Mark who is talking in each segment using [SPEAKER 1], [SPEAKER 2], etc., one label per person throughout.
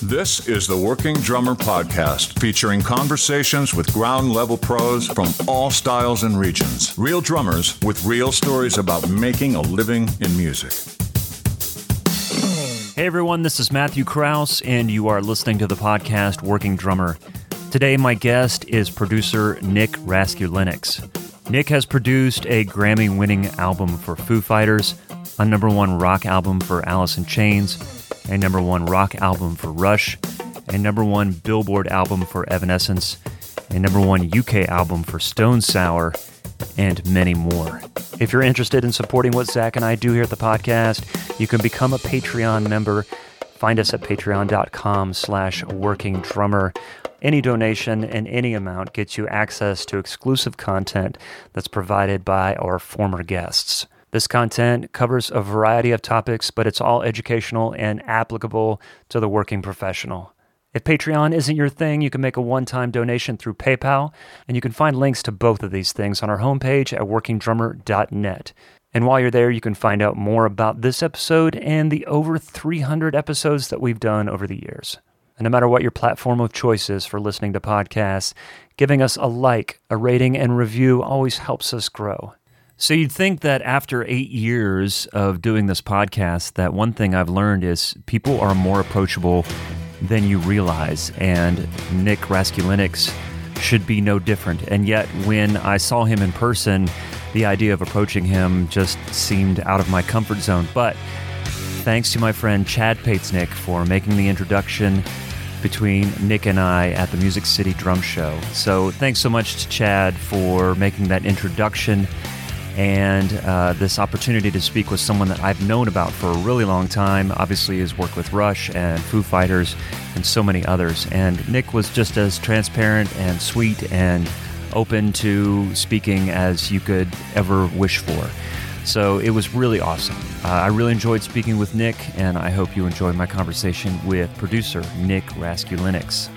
[SPEAKER 1] This is the Working Drummer Podcast, featuring conversations with ground level pros from all styles and regions. Real drummers with real stories about making a living in music.
[SPEAKER 2] Hey everyone, this is Matthew Kraus, and you are listening to the podcast Working Drummer. Today, my guest is producer Nick Raskulinecz. Nick has produced a Grammy winning album for Foo Fighters, a number one rock album for Alice in Chains, a number one rock album for Rush, a number one Billboard album for Evanescence, a number one UK album for Stone Sour, and many more. If you're interested in supporting what Zach and I do here at the podcast, you can become a Patreon member. Find us at patreon.com slash working drummer. Any donation and any amount gets you access to exclusive content that's provided by our former guests. This content covers a variety of topics, but it's all educational and applicable to the working professional. If Patreon isn't your thing, you can make a one time donation through PayPal, and you can find links to both of these things on our homepage at workingdrummer.net. And while you're there, you can find out more about this episode and the over 300 episodes that we've done over the years. And no matter what your platform of choice is for listening to podcasts, giving us a like, a rating, and review always helps us grow. So you'd think that after eight years of doing this podcast, that one thing I've learned is people are more approachable than you realize. And Nick Raskulinecz should be no different. And yet, when I saw him in person, the idea of approaching him just seemed out of my comfort zone. But thanks to my friend Chad Patesnick for making the introduction between Nick and I at the Music City Drum Show. So thanks so much to Chad for making that introduction and uh, this opportunity to speak with someone that I've known about for a really long time. Obviously, has worked with Rush and Foo Fighters and so many others. And Nick was just as transparent and sweet and open to speaking as you could ever wish for. So it was really awesome. Uh, I really enjoyed speaking with Nick, and I hope you enjoyed my conversation with producer Nick Raskulinecz.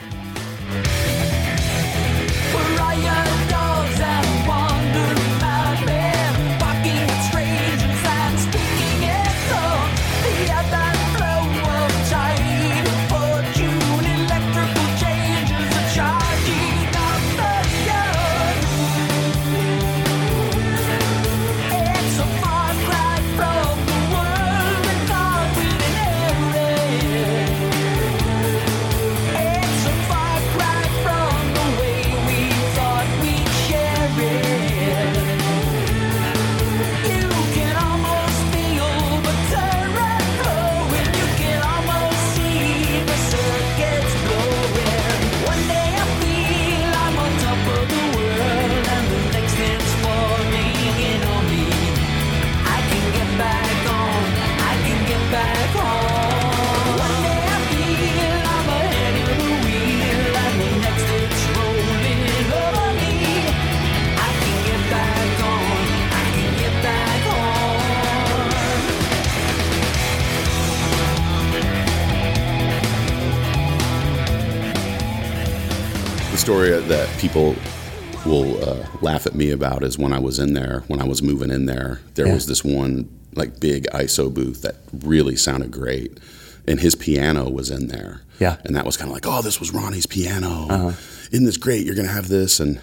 [SPEAKER 3] Me about is when I was in there, when I was moving in there, there yeah. was this one like big ISO booth that really sounded great, and his piano was in there.
[SPEAKER 2] Yeah,
[SPEAKER 3] and that was kind of like, oh, this was Ronnie's piano. Uh-huh. Isn't this great? You're gonna have this, and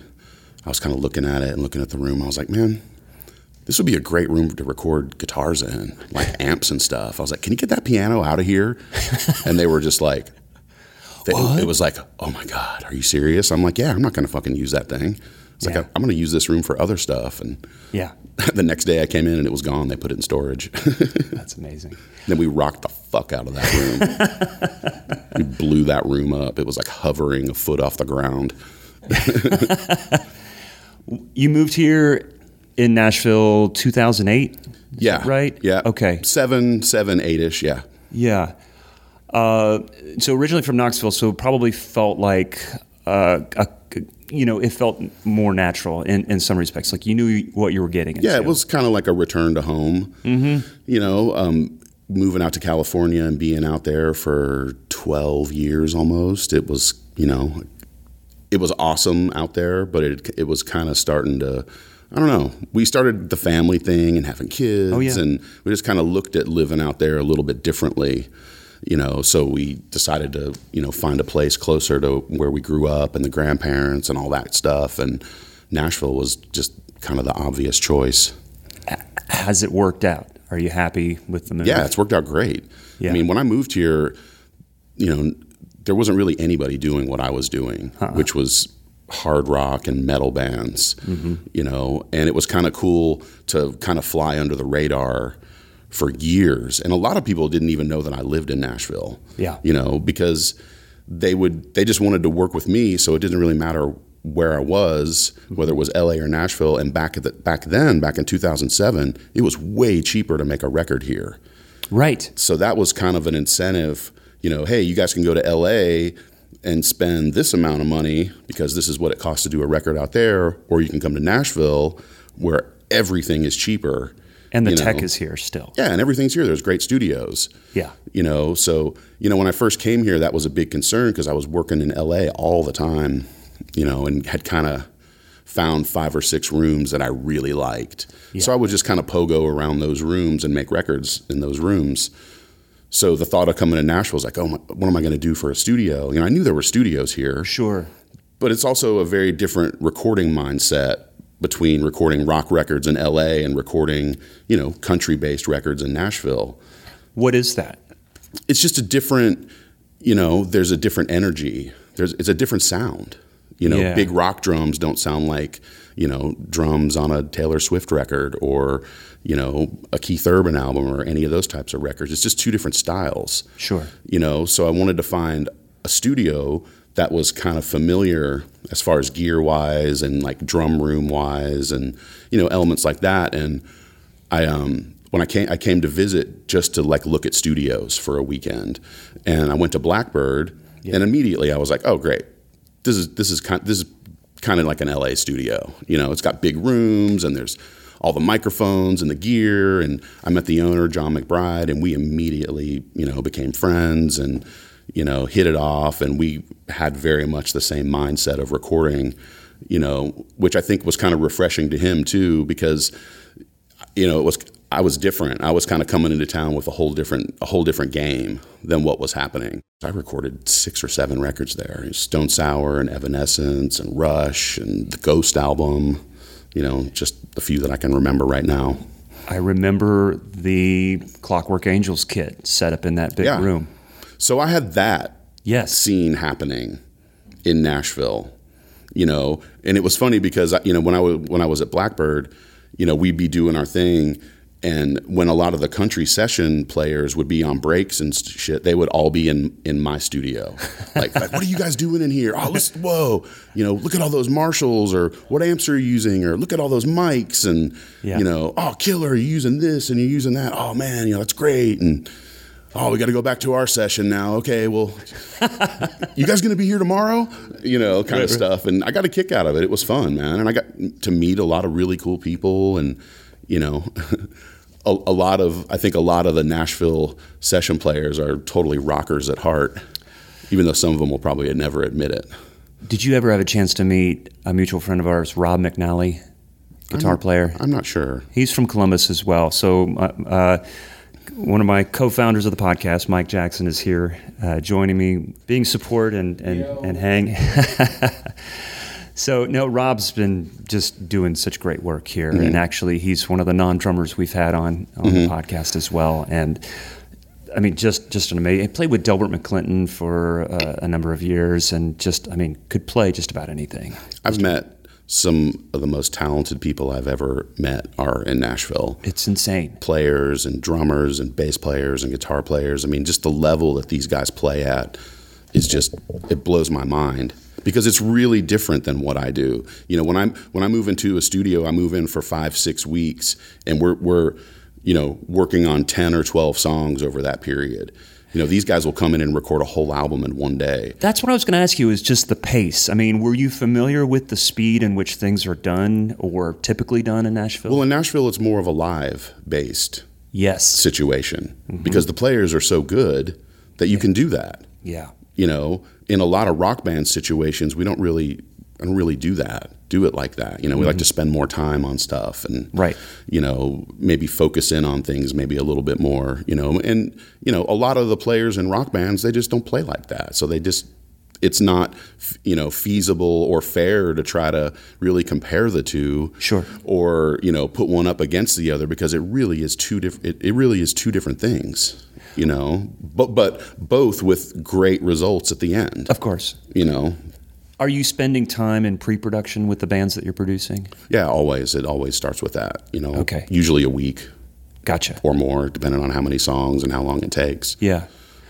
[SPEAKER 3] I was kind of looking at it and looking at the room. I was like, man. This would be a great room to record guitars in, like amps and stuff. I was like, "Can you get that piano out of here?" and they were just like, it, it, was like, oh my God, are you serious? I'm like, yeah, I'm not going to fucking use that thing. It's yeah. like, I'm going to use this room for other stuff. And
[SPEAKER 2] yeah,
[SPEAKER 3] the next day I came in and it was gone. They put it in storage.
[SPEAKER 2] That's amazing.
[SPEAKER 3] then we rocked the fuck out of that room. we blew that room up. It was like hovering a foot off the ground.
[SPEAKER 2] you moved here in Nashville 2008?
[SPEAKER 3] Yeah.
[SPEAKER 2] Right?
[SPEAKER 3] Yeah.
[SPEAKER 2] Okay.
[SPEAKER 3] Seven, seven, eight ish. Yeah.
[SPEAKER 2] Yeah. Uh, so originally from Knoxville, so probably felt like uh, a, you know, it felt more natural in, in some respects. Like you knew what you were getting.
[SPEAKER 3] Into. Yeah, it was kind of like a return to home.
[SPEAKER 2] Mm-hmm.
[SPEAKER 3] You know, um, moving out to California and being out there for 12 years almost. It was, you know, it was awesome out there, but it it was kind of starting to. I don't know. We started the family thing and having kids,
[SPEAKER 2] oh, yeah.
[SPEAKER 3] and we just kind of looked at living out there a little bit differently you know, so we decided to, you know, find a place closer to where we grew up and the grandparents and all that stuff. And Nashville was just kind of the obvious choice.
[SPEAKER 2] Has it worked out? Are you happy with the move?
[SPEAKER 3] Yeah, it's worked out great.
[SPEAKER 2] Yeah.
[SPEAKER 3] I mean, when I moved here, you know, there wasn't really anybody doing what I was doing,
[SPEAKER 2] Uh-uh.
[SPEAKER 3] which was hard rock and metal bands,
[SPEAKER 2] Mm-hmm.
[SPEAKER 3] you know, and it was kind of cool to kind of fly under the radar for years. And a lot of people didn't even know that I lived in Nashville.
[SPEAKER 2] Yeah.
[SPEAKER 3] You know, because they would they just wanted to work with me, so it didn't really matter where I was, mm-hmm. whether it was LA or Nashville. And back at the, back then, back in 2007, it was way cheaper to make a record here.
[SPEAKER 2] Right.
[SPEAKER 3] So that was kind of an incentive, you know, hey, you guys can go to LA and spend this amount of money because this is what it costs to do a record out there, or you can come to Nashville where everything is cheaper.
[SPEAKER 2] And the tech
[SPEAKER 3] know.
[SPEAKER 2] is here still.
[SPEAKER 3] Yeah, and everything's here. There's great studios.
[SPEAKER 2] Yeah.
[SPEAKER 3] You know, so, you know, when I first came here, that was a big concern because I was working in LA all the time, you know, and had kind of found five or six rooms that I really liked. So I would just kind of pogo around those rooms and make records in those rooms. So the thought of coming to Nashville was like, oh, my, what am I going to do for a studio? You know, I knew there were studios here,
[SPEAKER 2] Sure.
[SPEAKER 3] but it's also a very different recording mindset between recording rock records in LA and recording, you know, country based records in Nashville
[SPEAKER 2] What is that?
[SPEAKER 3] it's just a different you know there's a different energy there's it's a different sound you know
[SPEAKER 2] Yeah.
[SPEAKER 3] big rock drums don't sound like you know drums on a taylor swift record or you know a keith urban album or any of those types of records it's just two different styles
[SPEAKER 2] Sure.
[SPEAKER 3] you know so i wanted to find a studio that was kind of familiar as far as gear wise and like drum room wise and you know elements like that. And I um when I came I came to visit just to like look at studios for a weekend, and I went to Blackbird, and immediately I was like, oh great, this is this is kind this is kind of like an LA studio. You know, it's got big rooms and there's all the microphones and the gear, and I met the owner John McBride, and we immediately you know became friends and you know hit it off, and we had very much the same mindset of recording. You know, which I think was kind of refreshing to him too, because you know, it was I was different. I was kind of coming into town with a whole different a whole different game than what was happening. I recorded six or seven records there: Stone Sour and Evanescence and Rush and the Ghost album. You know, just the few that I can remember right now.
[SPEAKER 2] I remember the Clockwork Angels kit set up in that big
[SPEAKER 3] Yeah.
[SPEAKER 2] room.
[SPEAKER 3] So I had that
[SPEAKER 2] Yes.
[SPEAKER 3] scene happening in Nashville, you know, and it was funny because you know when I was when I was at Blackbird, you know, we'd be doing our thing, and when a lot of the country session players would be on breaks and shit, they would all be in in my studio, like, like what are you guys doing in here? Oh, listen, whoa, you know, look at all those Marshalls, or what amps are you using, or look at all those mics, and
[SPEAKER 2] Yeah.
[SPEAKER 3] you know, oh, killer, you're using this and you're using that. Oh man, you know, that's great, and oh, we got to go back to our session now. Okay, well, you guys going to be here tomorrow? You know, kind of stuff. And I got a kick out of it. It was fun, man. And I got to meet a lot of really cool people and, you know, a, a lot of, I think a lot of the Nashville session players are totally rockers at heart, even though some of them will probably never admit it.
[SPEAKER 2] Did you ever have a chance to meet a mutual friend of ours, Rob McNally, guitar player?
[SPEAKER 3] I'm not sure.
[SPEAKER 2] He's from Columbus as well. So, uh, uh, one of my co-founders of the podcast, Mike Jackson, is here uh, joining me, being support and and, and hang. so, no, Rob's been just doing such great work here, and actually, he's one of the non-drummers we've had on on the podcast as well, and. I mean, just just an amazing. I played with Delbert McClinton for uh, a number of years, and just, I mean, could play just about anything.
[SPEAKER 3] I've met some of the most talented people I've ever met are in Nashville.
[SPEAKER 2] It's insane.
[SPEAKER 3] players and drummers and bass players and guitar players. I mean, just the level that these guys play at is just it blows my mind because it's really different than what I do. You know, when I'm when I move into a studio, I move in for five six weeks, and we're we're you know working on ten or twelve songs over that period. You know, these guys will come in and record a whole album in one day.
[SPEAKER 2] That's what I was going to ask you is just the pace. I mean, were you familiar with the speed in which things are done or typically done in Nashville?
[SPEAKER 3] Well, in Nashville, it's more of a live based
[SPEAKER 2] yes.
[SPEAKER 3] situation mm-hmm. because the players are so good that you can do that.
[SPEAKER 2] Yeah.
[SPEAKER 3] you know, in a lot of rock band situations, we don't really. Don't really do that. Do it like that. You know, we like to mm-hmm. spend more time on stuff and
[SPEAKER 2] Right.
[SPEAKER 3] You know, maybe focus in on things maybe a little bit more. You know, and you know, a lot of the players in rock bands they just don't play like that. So they just it's not you know feasible or fair to try to really compare the two
[SPEAKER 2] Sure.
[SPEAKER 3] or you know put one up against the other because it really is two different it, it really is two different things you know but but both with great results at the end
[SPEAKER 2] Of course.
[SPEAKER 3] you know
[SPEAKER 2] Are you spending time in pre-production with the bands that you're producing?
[SPEAKER 3] yeah always it always starts with that you know
[SPEAKER 2] Okay.
[SPEAKER 3] usually a week
[SPEAKER 2] Gotcha.
[SPEAKER 3] or more depending on how many songs and how long it takes
[SPEAKER 2] Yeah.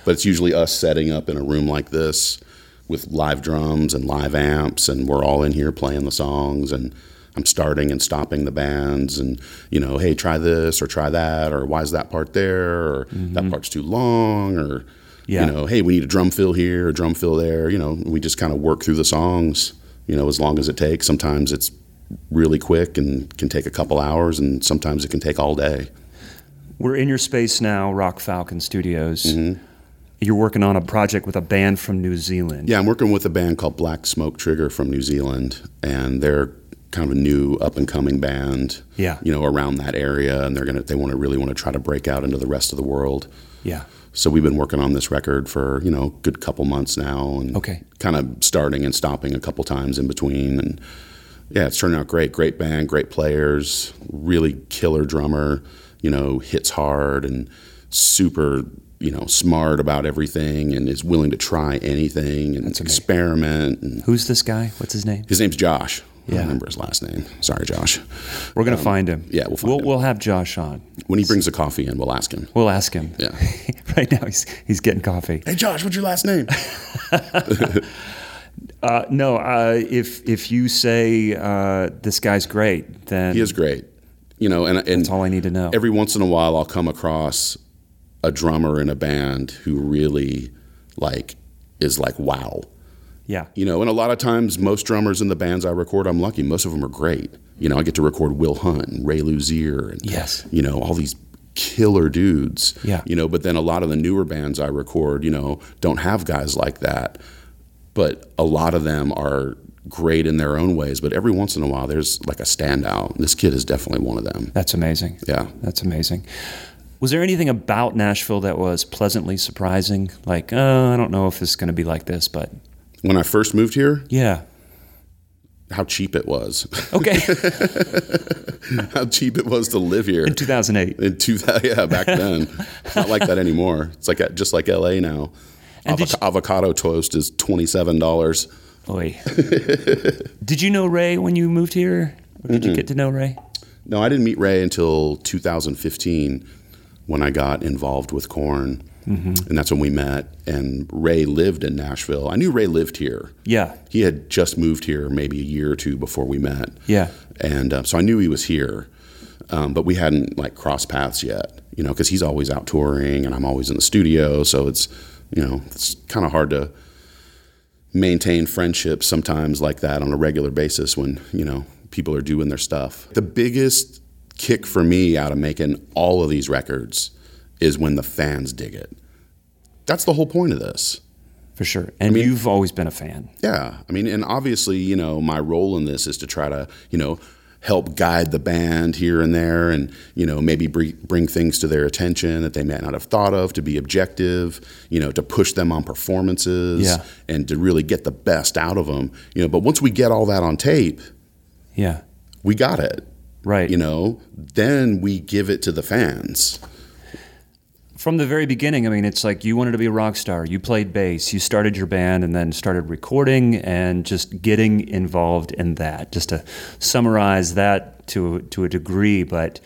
[SPEAKER 3] but it's usually us setting up in a room like this with live drums and live amps and we're all in here playing the songs and I'm starting and stopping the bands and you know hey try this or try that or why is that part there or that part's too long or
[SPEAKER 2] Mm-hmm. Yeah.
[SPEAKER 3] you know hey we need a drum fill here a drum fill there you know we just kind of work through the songs you know as long as it takes sometimes it's really quick and can take a couple hours and sometimes it can take all day
[SPEAKER 2] We're in your space now, Rock Falcon Studios.
[SPEAKER 3] Mm-hmm.
[SPEAKER 2] You're working on a project with a band from New Zealand.
[SPEAKER 3] Yeah, I'm working with a band called Black Smoke Trigger from New Zealand, and they're kind of a new up and coming band.
[SPEAKER 2] Yeah.
[SPEAKER 3] you know, around that area, and they're gonna they want to really want to try to break out into the rest of the world.
[SPEAKER 2] Yeah.
[SPEAKER 3] So we've been working on this record for you know a good couple months now, and
[SPEAKER 2] Okay.
[SPEAKER 3] kind of starting and stopping a couple times in between, and yeah, it's turning out great. Great band, great players, really killer drummer. You know, hits hard and super you know smart about everything, and is willing to try anything and experiment. And
[SPEAKER 2] Who's this guy? What's his name?
[SPEAKER 3] his name's Josh. I don't remember his last name. Sorry, Josh.
[SPEAKER 2] We're gonna find him.
[SPEAKER 3] Um, yeah, we'll find
[SPEAKER 2] we'll,
[SPEAKER 3] him.
[SPEAKER 2] We'll have Josh on.
[SPEAKER 3] When he brings the coffee in, we'll ask him.
[SPEAKER 2] We'll ask him.
[SPEAKER 3] Yeah.
[SPEAKER 2] right now he's he's getting coffee.
[SPEAKER 3] Hey, Josh, what's your last name?
[SPEAKER 2] Uh, no, uh, if if you say uh, this guy's great, then
[SPEAKER 3] he is great. You know, and and
[SPEAKER 2] that's all I need to know.
[SPEAKER 3] every once in a while I'll come across a drummer in a band who really like is like wow.
[SPEAKER 2] Yeah.
[SPEAKER 3] You know, and a lot of times most drummers in the bands I record, I'm lucky. Most of them are great. You know, I get to record Will Hunt and Ray Luzier and
[SPEAKER 2] Yes.
[SPEAKER 3] you know, all these killer dudes.
[SPEAKER 2] Yeah.
[SPEAKER 3] You know, but then a lot of the newer bands I record, you know, don't have guys like that. But a lot of them are great in their own ways, but every once in a while there's like a standout. This kid is definitely one of them.
[SPEAKER 2] That's amazing.
[SPEAKER 3] Yeah.
[SPEAKER 2] That's amazing. Was there anything about Nashville that was pleasantly surprising? Like, uh, I don't know if this is going to be like this, but
[SPEAKER 3] When I first moved here,
[SPEAKER 2] yeah.
[SPEAKER 3] how cheap it was.
[SPEAKER 2] Okay.
[SPEAKER 3] how cheap it was to live here.
[SPEAKER 2] In 2008.
[SPEAKER 3] In two, yeah, back then, it's not like that anymore. It's like uh, just like L.A. now. Avoc- avocado toast is twenty seven dollars.
[SPEAKER 2] Oy. did you know Ray when you moved here? Or did you get to know Ray?
[SPEAKER 3] No, I didn't meet Ray until 2015 when I got involved with Korn,
[SPEAKER 2] Mm-hmm.
[SPEAKER 3] and that's when we met. And Ray lived in Nashville. I knew Ray lived here.
[SPEAKER 2] Yeah.
[SPEAKER 3] He had just moved here maybe a year or two before we met.
[SPEAKER 2] Yeah.
[SPEAKER 3] and uh, so I knew he was here, um, but we hadn't like crossed paths yet. You know, because he's always out touring, and I'm always in the studio, so it's you know it's kind of hard to maintain friendships sometimes like that on a regular basis when you know people are doing their stuff. The biggest kick for me out of making all of these records is when the fans dig it. That's the whole point of this.
[SPEAKER 2] For sure. And you've always been a fan.
[SPEAKER 3] Yeah, I mean, and obviously, you know, my role in this is to try to, you know, help guide the band here and there, and you know, maybe bring, bring things to their attention that they may not have thought of, to be objective, you know, to push them on performances,
[SPEAKER 2] Yeah.
[SPEAKER 3] and to really get the best out of them, you know. But once we get all that on tape,
[SPEAKER 2] Yeah.
[SPEAKER 3] we got it,
[SPEAKER 2] Right.
[SPEAKER 3] you know. Then we give it to the fans.
[SPEAKER 2] From the very beginning, I mean, it's like you wanted to be a rock star. You played bass. You started your band and then started recording and just getting involved in that. Just to summarize that to to a degree, but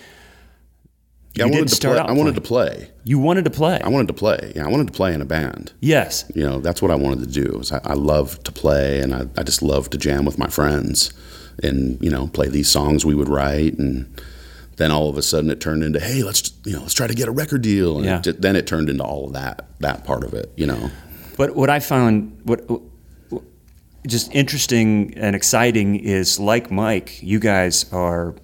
[SPEAKER 3] Yeah, I wanted to
[SPEAKER 2] start
[SPEAKER 3] play. I wanted
[SPEAKER 2] playing.
[SPEAKER 3] to play.
[SPEAKER 2] you wanted to play.
[SPEAKER 3] I wanted to play. Yeah, I wanted to play in a band.
[SPEAKER 2] yes.
[SPEAKER 3] you know that's what I wanted to do. Is I, I love to play, and I, I just love to jam with my friends, and you know play these songs we would write, and then all of a sudden it turned into hey let's you know let's try to get a record deal, and
[SPEAKER 2] Yeah.
[SPEAKER 3] it, then it turned into all of that that part of it, you know.
[SPEAKER 2] But what I found what what- just interesting and exciting is like Mike, you guys are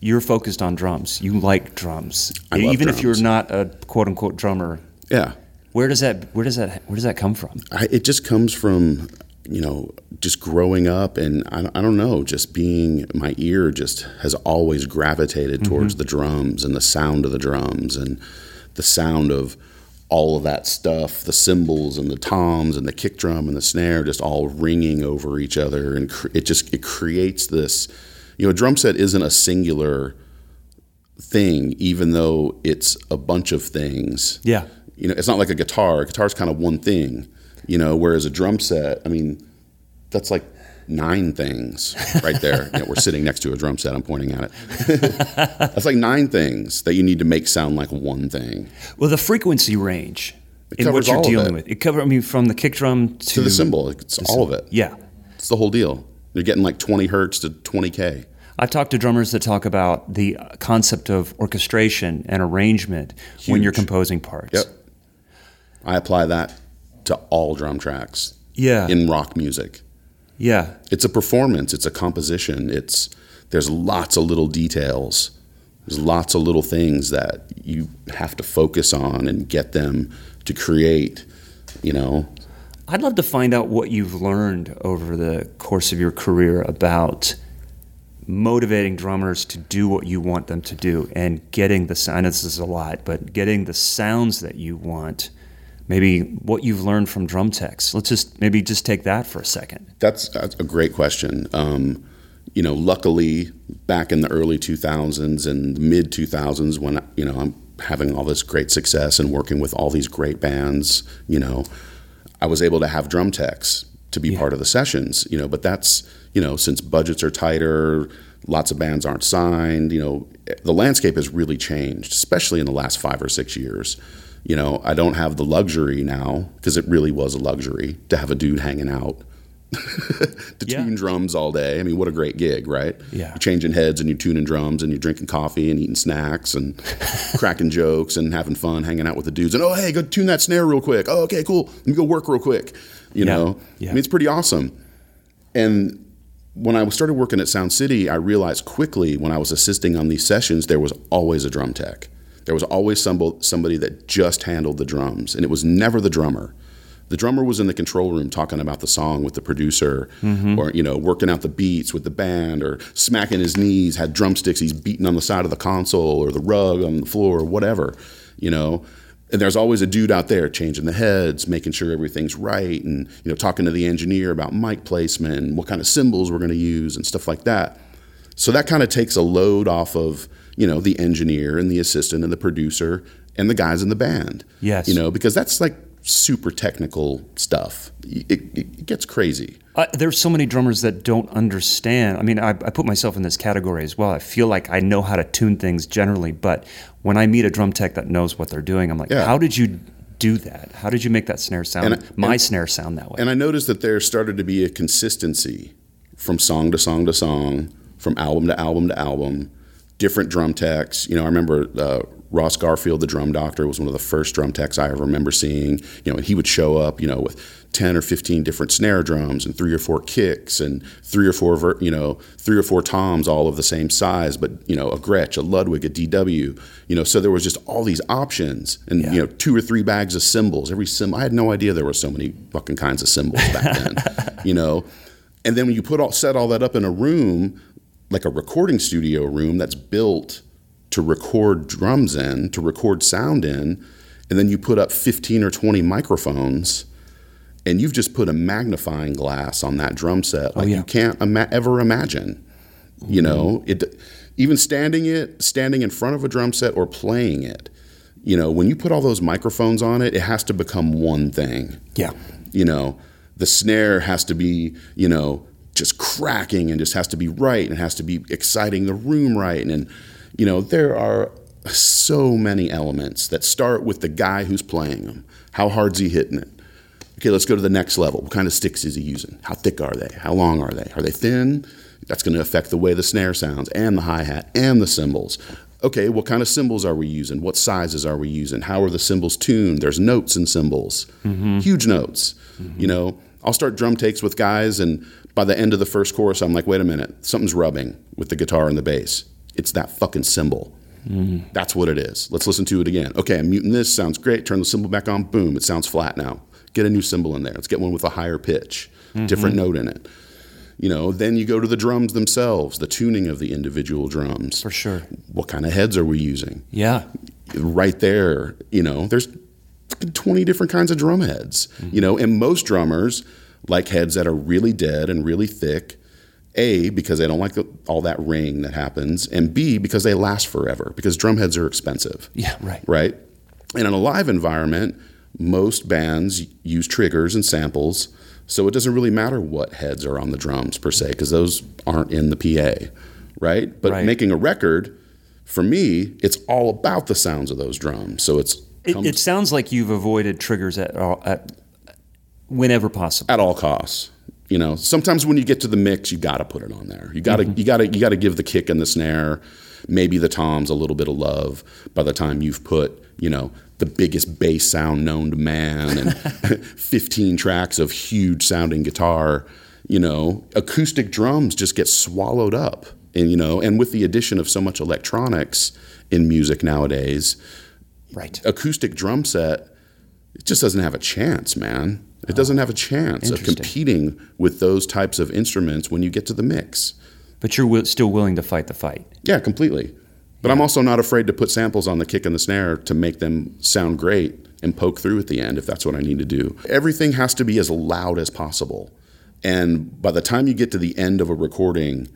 [SPEAKER 2] you're focused on drums. You like drums. Even if you're not a quote unquote drummer.
[SPEAKER 3] Yeah,
[SPEAKER 2] Where does that where does that where does that come from?
[SPEAKER 3] I, it just comes from you know, just growing up and I, I don't know, just being my ear just has always gravitated mm-hmm. towards the drums and the sound of the drums and the sound of all of that stuff, the cymbals and the toms and the kick drum and the snare just all ringing over each other and cr- it just it creates this you know, a drum set isn't a singular thing even though it's a bunch of things
[SPEAKER 2] Yeah.
[SPEAKER 3] you know, it's not like a guitar. A guitar's kind of one thing, you know, whereas a drum set, I mean, that's like nine things right there. You know, we're sitting next to a drum set. I'm pointing at it. that's like nine things that you need to make sound like one thing.
[SPEAKER 2] Well, the frequency range
[SPEAKER 3] It
[SPEAKER 2] in what you're dealing
[SPEAKER 3] it.
[SPEAKER 2] with. It covers, I mean, from the kick drum to,
[SPEAKER 3] To the cymbal, it's all of it.
[SPEAKER 2] Yeah.
[SPEAKER 3] It's the whole deal. You're getting like 20 hertz to 20k.
[SPEAKER 2] I've talked to drummers that talk about the concept of orchestration and arrangement when you're composing parts.
[SPEAKER 3] Yep. I apply that to all drum tracks
[SPEAKER 2] Yeah.
[SPEAKER 3] in rock music.
[SPEAKER 2] yeah.
[SPEAKER 3] it's a performance it's a composition it's there's lots of little details there's lots of little things that you have to focus on and get them to create you know
[SPEAKER 2] I'd love to find out what you've learned over the course of your career about motivating drummers to do what you want them to do and getting the sound. This is a lot, but getting the sounds that you want. Maybe what you've learned from drum techs. Let's just maybe just take that for a second.
[SPEAKER 3] that's, that's a great question um, you know luckily back in the early 2000s and mid 2000s when you know i'm having all this great success and working with all these great bands you know i was able to have drum techs to be part of the sessions you know but that's you know since budgets are tighter lots of bands aren't signed you know the landscape has really changed especially in the last five or six years you know i don't have the luxury now because it really was a luxury to have a dude hanging out to
[SPEAKER 2] Yeah.
[SPEAKER 3] tune drums all day. I mean, what a great gig, right?
[SPEAKER 2] Yeah.
[SPEAKER 3] You're changing heads and you're tuning drums and you're drinking coffee and eating snacks and cracking jokes and having fun, hanging out with the dudes. And oh, hey, go tune that snare real quick. Oh, okay, cool. Let me go work real quick. You
[SPEAKER 2] Yeah.
[SPEAKER 3] know,
[SPEAKER 2] Yeah.
[SPEAKER 3] I mean, it's pretty awesome. And when I started working at Sound City, I realized quickly when I was assisting on these sessions, there was always a drum tech. There was always somebody, somebody that just handled the drums, and it was never the drummer. The drummer was in the control room talking about the song with the producer, mm-hmm. or you know, working out the beats with the band, or smacking his knees, had drumsticks he's beating on the side of the console or the rug on the floor, or whatever, you know. And there's always a dude out there changing the heads, making sure everything's right, and you know, talking to the engineer about mic placement, and what kind of cymbals we're going to use, and stuff like that. So that kind of takes a load off of you know the engineer and the assistant and the producer and the guys in the band.
[SPEAKER 2] Yes.
[SPEAKER 3] you know because that's like super technical stuff. It, it, gets crazy.
[SPEAKER 2] Uh, there's so many drummers that don't understand. I mean, I, I put myself in this category as well. I feel like I know how to tune things generally, but when I meet a drum tech that knows what they're doing, I'm like,
[SPEAKER 3] Yeah.
[SPEAKER 2] how did you do that? How did you make that snare sound,
[SPEAKER 3] And-
[SPEAKER 2] my
[SPEAKER 3] and-
[SPEAKER 2] snare sound that way?
[SPEAKER 3] And I noticed that there started to be a consistency from song to song to song, from album to album to album, different drum techs. You know, I remember uh, Ross Garfield, the drum doctor, was one of the first drum techs I ever remember seeing. You know, and he would show up, you know, with 10 or 15 different snare drums and three or four kicks and three or four, ver- you know, three or four toms, all of the same size, but, you know, a Gretsch, a Ludwig, a DW, you know, so there was just all these options and,
[SPEAKER 2] Yeah.
[SPEAKER 3] you know, two or three bags of cymbals. Every cymbal, I had no idea there were so many fucking kinds of cymbals back then, you know. And then when you put all set all that up in a room, like a recording studio room that's built to record drums in, to record sound in, and then you put up 15 or 20 microphones and you've just put a magnifying glass on that drum set oh, like
[SPEAKER 2] yeah.
[SPEAKER 3] you can't ima- ever imagine. You know, mm-hmm. it even standing it, standing in front of a drum set or playing it. You know, when you put all those microphones on it, it has to become one thing
[SPEAKER 2] yeah.
[SPEAKER 3] you know the snare has to be you know just cracking and just has to be right and has to be exciting the room right. And, and you know there are so many elements that start with the guy who's playing them. How hard's he hitting it? Okay let's go to the next level. What kind of sticks is he using? How thick are they? How long are they? Are they thin? That's going to affect the way the snare sounds and the hi-hat and the cymbals. Okay what kind of cymbals are we using? What sizes are we using? How are the cymbals tuned? There's notes in cymbals. Mm-hmm. Huge notes. Mm-hmm. You know i'll start drum takes with guys and by the end of the first chorus i'm like wait a minute something's rubbing with the guitar and the bass it's that fucking cymbal that's what it is let's listen to it again okay i'm muting this sounds great turn the cymbal back on boom it sounds flat now get a new cymbal in there let's get one with a higher pitch different mm-hmm. note in it. You know, then you go to the drums themselves, the tuning of the individual drums.
[SPEAKER 2] For sure.
[SPEAKER 3] What kind of heads are we using?
[SPEAKER 2] Yeah.
[SPEAKER 3] Right there, you know, there's 20 different kinds of drum heads, mm-hmm. you know, and most drummers like heads that are really dead and really thick. A, because they don't like the, all that ring that happens, and B, because they last forever, because drum heads are expensive
[SPEAKER 2] Yeah, right.
[SPEAKER 3] right? In a live environment, most bands use triggers and samples, so it doesn't really matter what heads are on the drums per se, because those aren't in the PA, right? But
[SPEAKER 2] Right.
[SPEAKER 3] making a record, for me, it's all about the sounds of those drums. So it's
[SPEAKER 2] It,
[SPEAKER 3] comes
[SPEAKER 2] it sounds like you've avoided triggers at, all- at whenever possible.
[SPEAKER 3] at all costs. You know, sometimes when you get to the mix, you got to put it on there. You got to
[SPEAKER 2] Mm-hmm.
[SPEAKER 3] you got to you got to give the kick and the snare, maybe the toms a little bit of love. By the time you've put you know the biggest bass sound known to man and 15 tracks of huge sounding guitar, you know, acoustic drums just get swallowed up. And you know, and with the addition of so much electronics in music nowadays,
[SPEAKER 2] Right.
[SPEAKER 3] acoustic drum set it just doesn't have a chance, man. It doesn't have a chance of competing with those types of instruments when you get to the mix.
[SPEAKER 2] But you're wi- still willing to fight the fight.
[SPEAKER 3] Yeah, completely. But I'm also not afraid to put samples on the kick and the snare to make them sound great and poke through at the end if that's what I need to do. Everything has to be as loud as possible. And by the time you get to the end of a recording,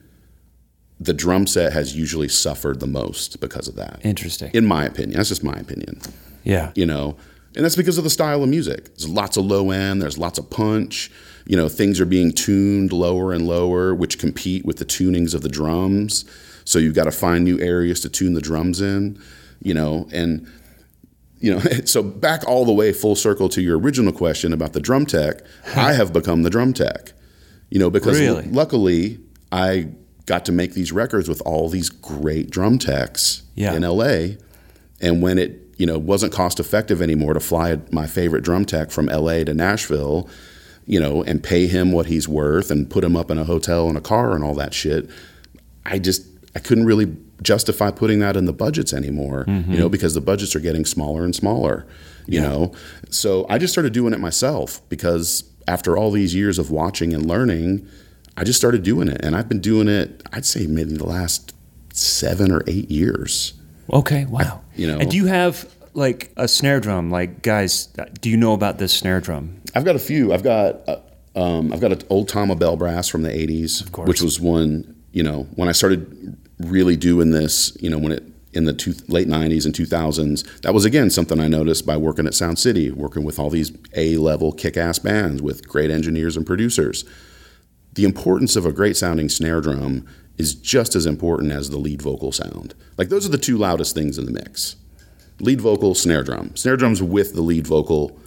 [SPEAKER 3] the drum set has usually suffered the most because of that.
[SPEAKER 2] Interesting.
[SPEAKER 3] In my opinion. That's just my opinion.
[SPEAKER 2] yeah.
[SPEAKER 3] you know and that's because of the style of music. There's lots of low end there's lots of punch. You know things are being tuned lower and lower which compete with the tunings of the drums. So you've got to find new areas to tune the drums in you know and you know so back all the way full circle to your original question about the drum tech i have become the drum tech. You know because
[SPEAKER 2] Really?
[SPEAKER 3] luckily i got to make these records with all these great drum techs
[SPEAKER 2] Yeah.
[SPEAKER 3] in la and when it you know wasn't cost effective anymore to fly my favorite drum tech from LA to Nashville, you know, and pay him what he's worth and put him up in a hotel and a car and all that shit, I just I couldn't really justify putting that in the budgets anymore, you mm-hmm. know, because the budgets are getting smaller and smaller, you know. So I just started doing it myself because after all these years of watching and learning, I just started doing it and I've been doing it I'd say maybe the last 7 or 8 years.
[SPEAKER 2] Okay. Wow.
[SPEAKER 3] You know-
[SPEAKER 2] And do you have like a snare drum? Like, guys, do you know about this snare drum?
[SPEAKER 3] I've got a few. I've got uh, um, I've got an old Tama Bell brass from the '80s,
[SPEAKER 2] course.
[SPEAKER 3] which was one. You know, when I started really doing this, you know, when it in the two, late '90s and 2000s, that was again something I noticed by working at Sound City, working with all these A-level kick-ass bands with great engineers and producers. The importance of a great sounding snare drum is just as important as the lead vocal sound. Like those are the two loudest things in the mix lead vocal, snare drum. Snare drums with the lead vocal.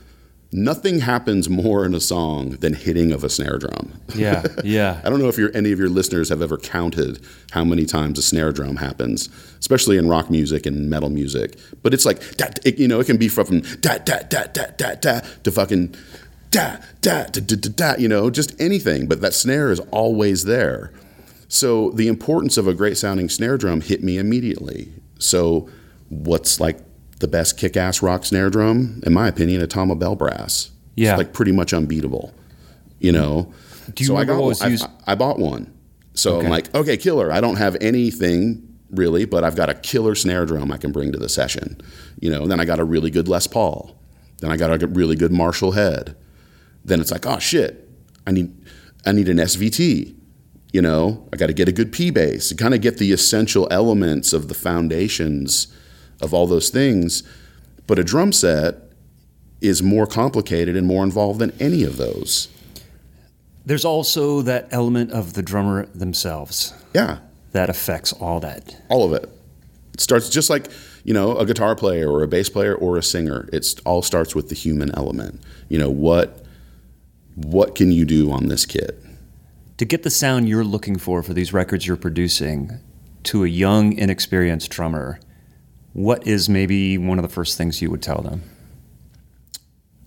[SPEAKER 3] Nothing happens more in a song than hitting of a snare drum.
[SPEAKER 2] Yeah. Yeah.
[SPEAKER 3] I don't know if any of your listeners have ever counted how many times a snare drum happens, especially in rock music and metal music. But it's like, da, it, you know, it can be from da da da da da da to fucking da da da da da, da you know, just anything. But that snare is always there. So the importance of a great sounding snare drum hit me immediately. So what's like the best kick-ass rock snare drum? In my opinion, a Tama Bell brass.
[SPEAKER 2] Yeah.
[SPEAKER 3] It's like pretty much unbeatable. You know.
[SPEAKER 2] Do you
[SPEAKER 3] so I
[SPEAKER 2] remember
[SPEAKER 3] got
[SPEAKER 2] what was.
[SPEAKER 3] I-
[SPEAKER 2] used-
[SPEAKER 3] I, I bought one. So
[SPEAKER 2] Okay.
[SPEAKER 3] I'm like, okay, killer. I don't have anything really, but I've got a killer snare drum I can bring to the session. You know, and then I got a really good Les Paul. Then I got a really good Marshall head. Then it's like, oh shit, I need I need an SVT. You know, I got to get a good P bass. You kind of get the essential elements of the foundations of all those things. But a drum set is more complicated and more involved than any of those.
[SPEAKER 2] There's also that element of the drummer themselves
[SPEAKER 3] Yeah,
[SPEAKER 2] that affects all that.
[SPEAKER 3] all of it. It starts just like you know a guitar player or a bass player or a singer. It all starts with the human element. You know what what can you do on this kit?
[SPEAKER 2] To get the sound you're looking for for these records you're producing to a young, inexperienced drummer, what is maybe one of the first things you would tell them?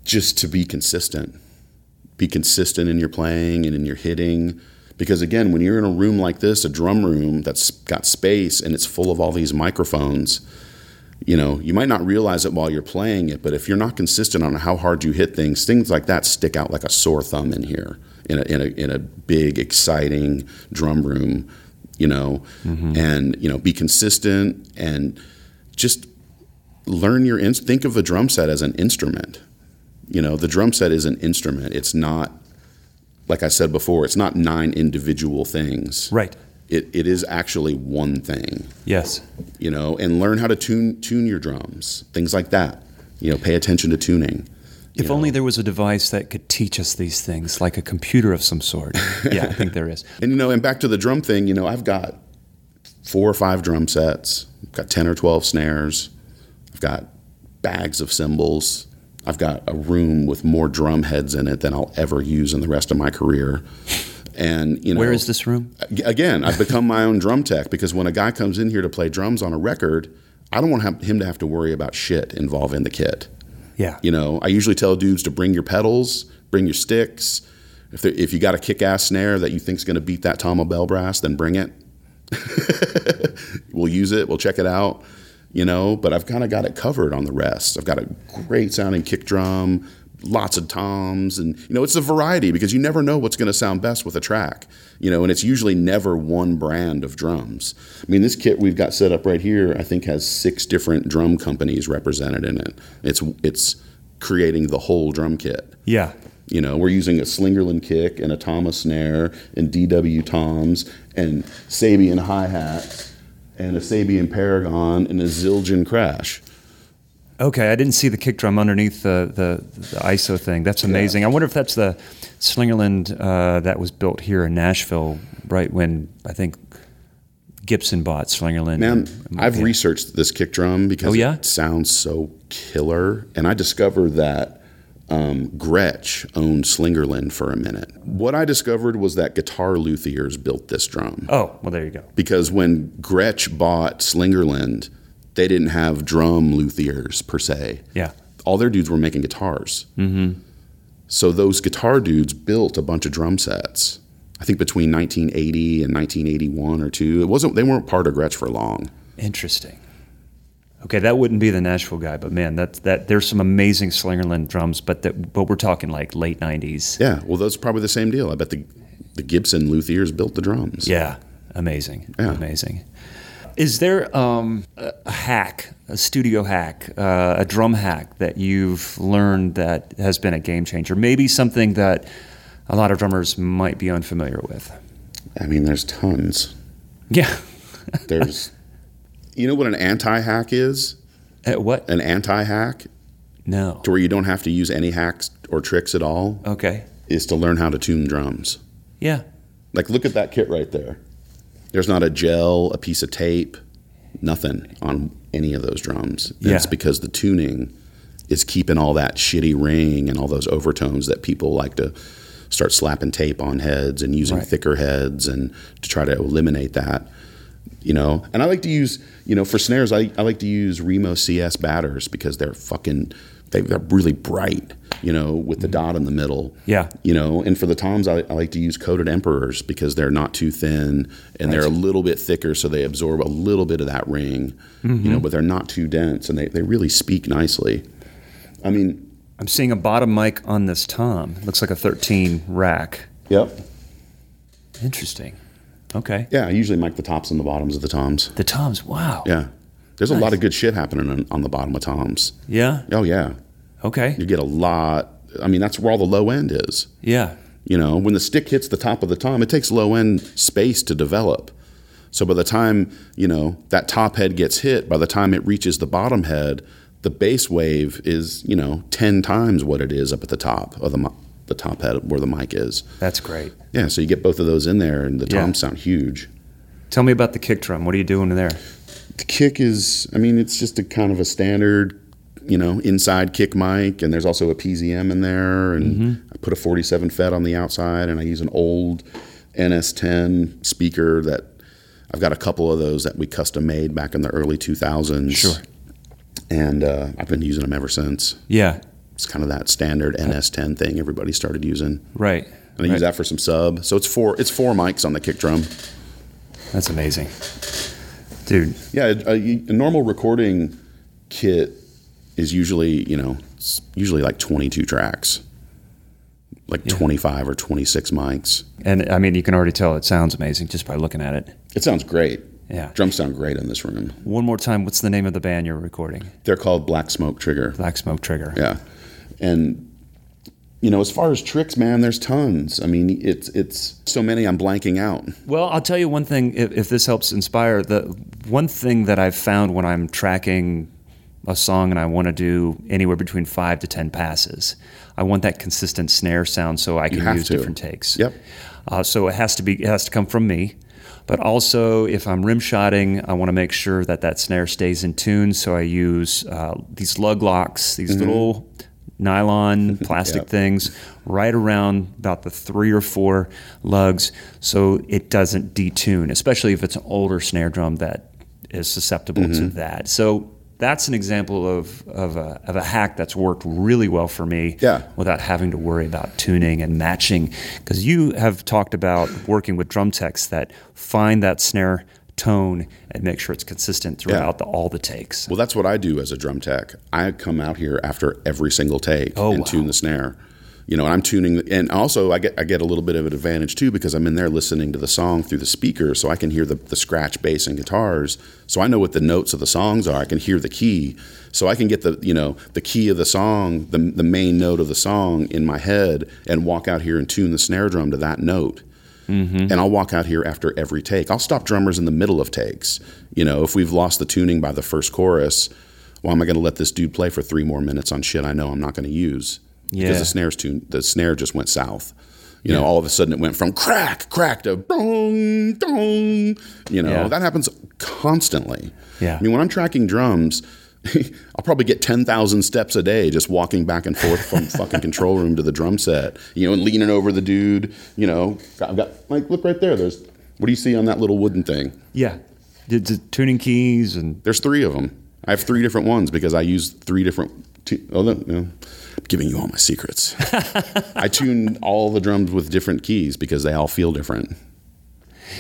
[SPEAKER 3] Just to be consistent. Be consistent in your playing and in your hitting. Because again, when you're in a room like this, a drum room that's got space and it's full of all these microphones, you know, you might not realize it while you're playing it, but if you're not consistent on how hard you hit things, things like that stick out like a sore thumb in here. In a in a, in a big exciting drum room, you know, mm-hmm. and you know be consistent and just learn your ins- think of a drum set as an instrument. You know, the drum set is an instrument. It's not like I said before. It's not nine individual things.
[SPEAKER 2] Right.
[SPEAKER 3] It, it is actually one thing
[SPEAKER 2] Yes.
[SPEAKER 3] you know, and learn how to tune tune your drums, things like that. You know, pay attention to tuning.
[SPEAKER 2] If only there was a device that could teach us these things, like a computer of some sort. Yeah, I think there is.
[SPEAKER 3] And you know, and back to the drum thing, you know, I've got four or five drum sets. I've got ten or twelve snares. I've got bags of cymbals. I've got a room with more drum heads in it than I'll ever use in the rest of my career. And you know,
[SPEAKER 2] Where is this room?
[SPEAKER 3] Again, I've become my own drum tech because when a guy comes in here to play drums on a record, I don't want him- him to have to worry about shit involving the kit.
[SPEAKER 2] Yeah.
[SPEAKER 3] You know, I usually tell dudes to bring your pedals, bring your sticks. If if you got a kick-ass snare that you think's going to beat that Tama Bell brass, then bring it. we'll use it. We'll check it out. You know, but I've kind of got it covered on the rest. I've got a great sounding kick drum, lots of toms, and you know, it's a variety because you never know what's going to sound best with a track. You know, and it's usually never one brand of drums. I mean, this kit we've got set up right here, I think, has six different drum companies represented in it. It's it's creating the whole drum kit.
[SPEAKER 2] Yeah.
[SPEAKER 3] You know, we're using a Slingerland kick and a Tama snare and DW toms and Sabian hi hats and a Sabian Paragon and a Zildjian crash.
[SPEAKER 2] Okay, I didn't see the kick drum underneath the, the, the ISO thing. That's amazing. I wonder if that's the Slingerland uh, that was built here in Nashville, right when I think Gibson bought Slingerland.
[SPEAKER 3] Man, I've
[SPEAKER 2] Yeah.
[SPEAKER 3] researched this kick drum because
[SPEAKER 2] Oh, yeah?
[SPEAKER 3] it sounds so killer. And I discovered that um, Gretsch owned Slingerland for a minute. What I discovered was that guitar luthiers built this drum.
[SPEAKER 2] Oh, well, there you go.
[SPEAKER 3] because when Gretsch bought Slingerland, they didn't have drum luthiers per se.
[SPEAKER 2] Yeah.
[SPEAKER 3] All their dudes were making guitars. Mm-hmm. So those guitar dudes built a bunch of drum sets. I think between 1980 and 1981 or two. It wasn't. They weren't part of Gretsch for long.
[SPEAKER 2] Interesting. Okay, that wouldn't be the Nashville guy, but man, that that there's some amazing Slingerland drums, but that but we're talking like late '90s.
[SPEAKER 3] Yeah. Well, that's probably the same deal. I bet the the Gibson luthiers built the drums.
[SPEAKER 2] Yeah, amazing,
[SPEAKER 3] Yeah.
[SPEAKER 2] amazing. Is there um, a hack, a studio hack, uh, a drum hack that you've learned that has been a game changer? Maybe something that a lot of drummers might be unfamiliar with.
[SPEAKER 3] I mean, there's tons.
[SPEAKER 2] Yeah.
[SPEAKER 3] There's. you know what an anti hack is?
[SPEAKER 2] Uh, what?
[SPEAKER 3] An anti hack
[SPEAKER 2] No.
[SPEAKER 3] to where you don't have to use any hacks or tricks at all
[SPEAKER 2] Okay.
[SPEAKER 3] is to learn how to tune drums.
[SPEAKER 2] Yeah.
[SPEAKER 3] Like, look at that kit right there. There's not a gel, a piece of tape, nothing on any of those drums. And It's because the tuning is keeping all that shitty ring and all those overtones that people like to start slapping tape on heads and using
[SPEAKER 2] Right.
[SPEAKER 3] thicker heads and to try to eliminate that. You know, and I like to use, you know, for snares, I, I like to use Remo CS batters because they're fucking, they, they're really bright, you know, with the mm-hmm. dot in the middle
[SPEAKER 2] Yeah.
[SPEAKER 3] you know and for the toms I, I like to use coated emperors because they're not too thin and they're a little bit thicker so they absorb a little bit of that ring you mm-hmm. know but they're not too dense and they, they really speak nicely i mean
[SPEAKER 2] I'm seeing a bottom mic on this tom. Looks like a 13 rack.
[SPEAKER 3] yep
[SPEAKER 2] Interesting. Okay.
[SPEAKER 3] yeah i usually mic the tops and the bottoms of the toms
[SPEAKER 2] The toms. Wow.
[SPEAKER 3] yeah there's a lot of good shit happening on, on the bottom of toms
[SPEAKER 2] Yeah.
[SPEAKER 3] oh yeah
[SPEAKER 2] Okay.
[SPEAKER 3] you get a lot i mean that's where all the low end is
[SPEAKER 2] Yeah.
[SPEAKER 3] You know, when the stick hits the top of the tom, it takes low end space to develop. So by the time, you know, that top head gets hit, by the time it reaches the bottom head, the bass wave is, you know, 10 times what it is up at the top of the the top head where the mic is.
[SPEAKER 2] That's great.
[SPEAKER 3] Yeah, so you get both of those in there and the
[SPEAKER 2] Yeah.
[SPEAKER 3] toms sound huge.
[SPEAKER 2] Tell me about the kick drum. What are you doing there?
[SPEAKER 3] The kick is, I mean, it's just a kind of a standard, you know, inside kick mic, and there's also a PZM in there, and I put a 47 FET on the outside, and I use an old NS10 speaker that I've got a couple of those that we custom made back in the early 2000s.
[SPEAKER 2] Sure.
[SPEAKER 3] And uh, I've been using them ever since.
[SPEAKER 2] Yeah.
[SPEAKER 3] It's kind of that standard NS10 thing everybody started using.
[SPEAKER 2] Right.
[SPEAKER 3] And I use that for some sub. So it's four it's four mics on the kick drum.
[SPEAKER 2] That's amazing. Dude,
[SPEAKER 3] Yeah, a, a normal recording kit is usually, you know, usually like 22 tracks. like 25 or 26 mics.
[SPEAKER 2] And I mean, you can already tell it sounds amazing just by looking at it.
[SPEAKER 3] It sounds great.
[SPEAKER 2] Yeah.
[SPEAKER 3] Drums sound great in this room.
[SPEAKER 2] One more time, what's the name of the band you're recording?
[SPEAKER 3] They're called Black Smoke Trigger.
[SPEAKER 2] Black Smoke Trigger.
[SPEAKER 3] Yeah. And you know, as far as tricks, man, there's tons. I mean, it's it's so many I'm blanking out.
[SPEAKER 2] Well, I'll tell you one thing if, if this helps inspire the one thing that I've found when I'm tracking a song and I want to do anywhere between 5 to 10 passes. I want that consistent snare sound so I can use
[SPEAKER 3] to.
[SPEAKER 2] different takes.
[SPEAKER 3] Yep.
[SPEAKER 2] Uh, so it has to be it has to come from me. But also, if I'm rim shotting, I want to make sure that that snare stays in tune. So I use uh, these lug locks, these little nylon plastic
[SPEAKER 3] Yep.
[SPEAKER 2] things, right around about the three or four lugs, so it doesn't detune. Especially if it's an older snare drum that is susceptible
[SPEAKER 3] Mm-hmm.
[SPEAKER 2] to that. So that's an example of, of, a, of a hack that's worked really well for me
[SPEAKER 3] Yeah.
[SPEAKER 2] without having to worry about tuning and matching. Because you have talked about working with drum techs that find that snare tone and make sure it's consistent throughout the, all the takes.
[SPEAKER 3] Well, that's what I do as a drum tech. I come out here after every single take
[SPEAKER 2] Oh,
[SPEAKER 3] and
[SPEAKER 2] wow.
[SPEAKER 3] tune the snare. You know, and I'm tuning, and also I get I get a little bit of an advantage too because I'm in there listening to the song through the speaker, so I can hear the, the scratch, bass, and guitars. So I know what the notes of the songs are. I can hear the key, so I can get the you know the key of the song, the the main note of the song in my head, and walk out here and tune the snare drum to that note. Mm-hmm. And I'll walk out here after every take. I'll stop drummers in the middle of takes. You know, if we've lost the tuning by the first chorus, why am I going to let this dude play for three more minutes on shit I know I'm not going to use?
[SPEAKER 2] Yeah.
[SPEAKER 3] Because the snare's tune, the snare just went south. You know, all of a sudden it went from crack, crack to dong, dong. You know,
[SPEAKER 2] Yeah.
[SPEAKER 3] that happens constantly.
[SPEAKER 2] Yeah.
[SPEAKER 3] I mean, when I'm tracking drums, I'll probably get 10,000 steps a day just walking back and forth from fucking control room to the drum set, you know, and leaning over the dude. You know, I've got, like, look right there. There's, what do you see on that little wooden thing?
[SPEAKER 2] Yeah. The, tuning keys and
[SPEAKER 3] There's three of them. I have three different ones because I use three different. Tu- oh, no, no. Giving you all my secrets. I tune all the drums with different keys because they all feel different.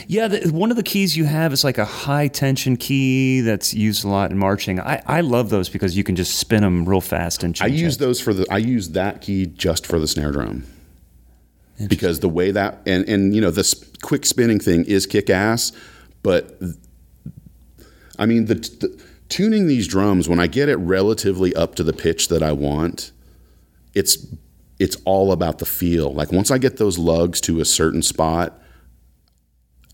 [SPEAKER 2] Yeah, the, one of the keys you have is like a high tension key that's used a lot in marching. I, I love those because you can just spin them real fast and
[SPEAKER 3] I
[SPEAKER 2] change
[SPEAKER 3] use
[SPEAKER 2] it.
[SPEAKER 3] those for the. I use that key just for the snare drum. Because the way that and and you know this quick spinning thing is kick ass, but I mean the, the tuning these drums when I get it relatively up to the pitch that I want, it's it's all about the feel. Like once I get those lugs to a certain spot,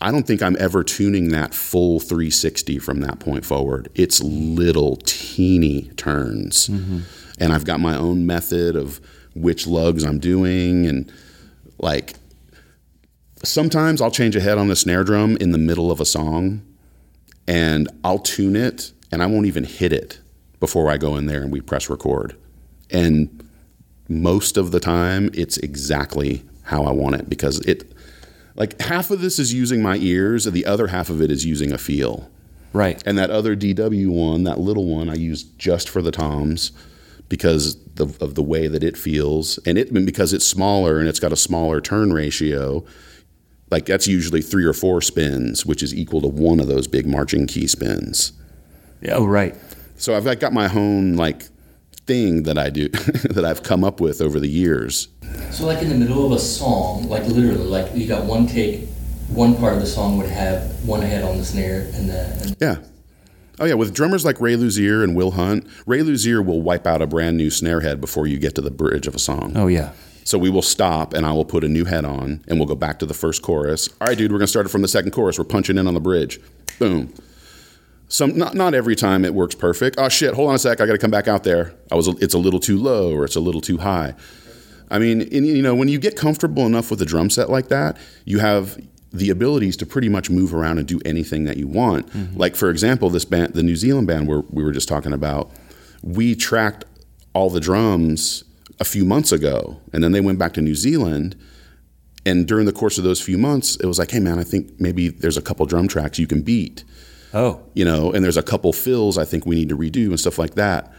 [SPEAKER 3] I don't think I'm ever tuning that full 360 from that point forward. It's little teeny turns. Mm-hmm. And I've got my own method of which lugs I'm doing. And like sometimes I'll change a head on the snare drum in the middle of a song and I'll tune it and I won't even hit it before I go in there and we press record. And most of the time, it's exactly how I want it because it, like half of this is using my ears, and the other half of it is using a feel.
[SPEAKER 2] Right.
[SPEAKER 3] And that other DW one, that little one, I use just for the toms because the, of the way that it feels, and it and because it's smaller and it's got a smaller turn ratio. Like that's usually three or four spins, which is equal to one of those big marching key spins.
[SPEAKER 2] Oh, right.
[SPEAKER 3] So I've got my own like thing that I do that I've come up with over the years.
[SPEAKER 4] So, like in the middle of a song, like literally, like you got one take, one part of the song would have one head on the snare, and the and
[SPEAKER 3] Yeah. Oh yeah, with drummers like Ray Luzier and Will Hunt, Ray Luzier will wipe out a brand new snare head before you get to the bridge of a song.
[SPEAKER 2] Oh, yeah.
[SPEAKER 3] So we will stop and I will put a new head on and we'll go back to the first chorus. All right, dude, we're gonna start it from the second chorus. We're punching in on the bridge. Boom. Some not not every time it works perfect. Oh shit, hold on a sec, I gotta come back out there. I was it's a little too low or it's a little too high. I mean, and, you know, when you get comfortable enough with a drum set like that, you have the abilities to pretty much move around and do anything that you want. Mm-hmm. Like for example, this band, the New Zealand band where we were just talking about, we tracked all the drums a few months ago, and then they went back to New Zealand. And during the course of those few months, it was like, hey man, I think maybe there's a couple drum tracks you can beat
[SPEAKER 2] Oh,
[SPEAKER 3] you know, and there's a couple fills I think we need to redo and stuff like that.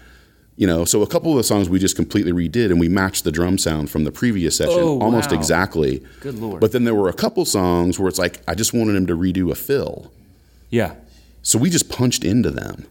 [SPEAKER 3] You know, so a couple of the songs we just completely redid and we matched the drum sound from the previous session
[SPEAKER 2] Oh,
[SPEAKER 3] almost
[SPEAKER 2] wow.
[SPEAKER 3] exactly.
[SPEAKER 2] Good lord.
[SPEAKER 3] But then there were a couple songs where it's like I just wanted him to redo a fill.
[SPEAKER 2] yeah.
[SPEAKER 3] So we just punched into them.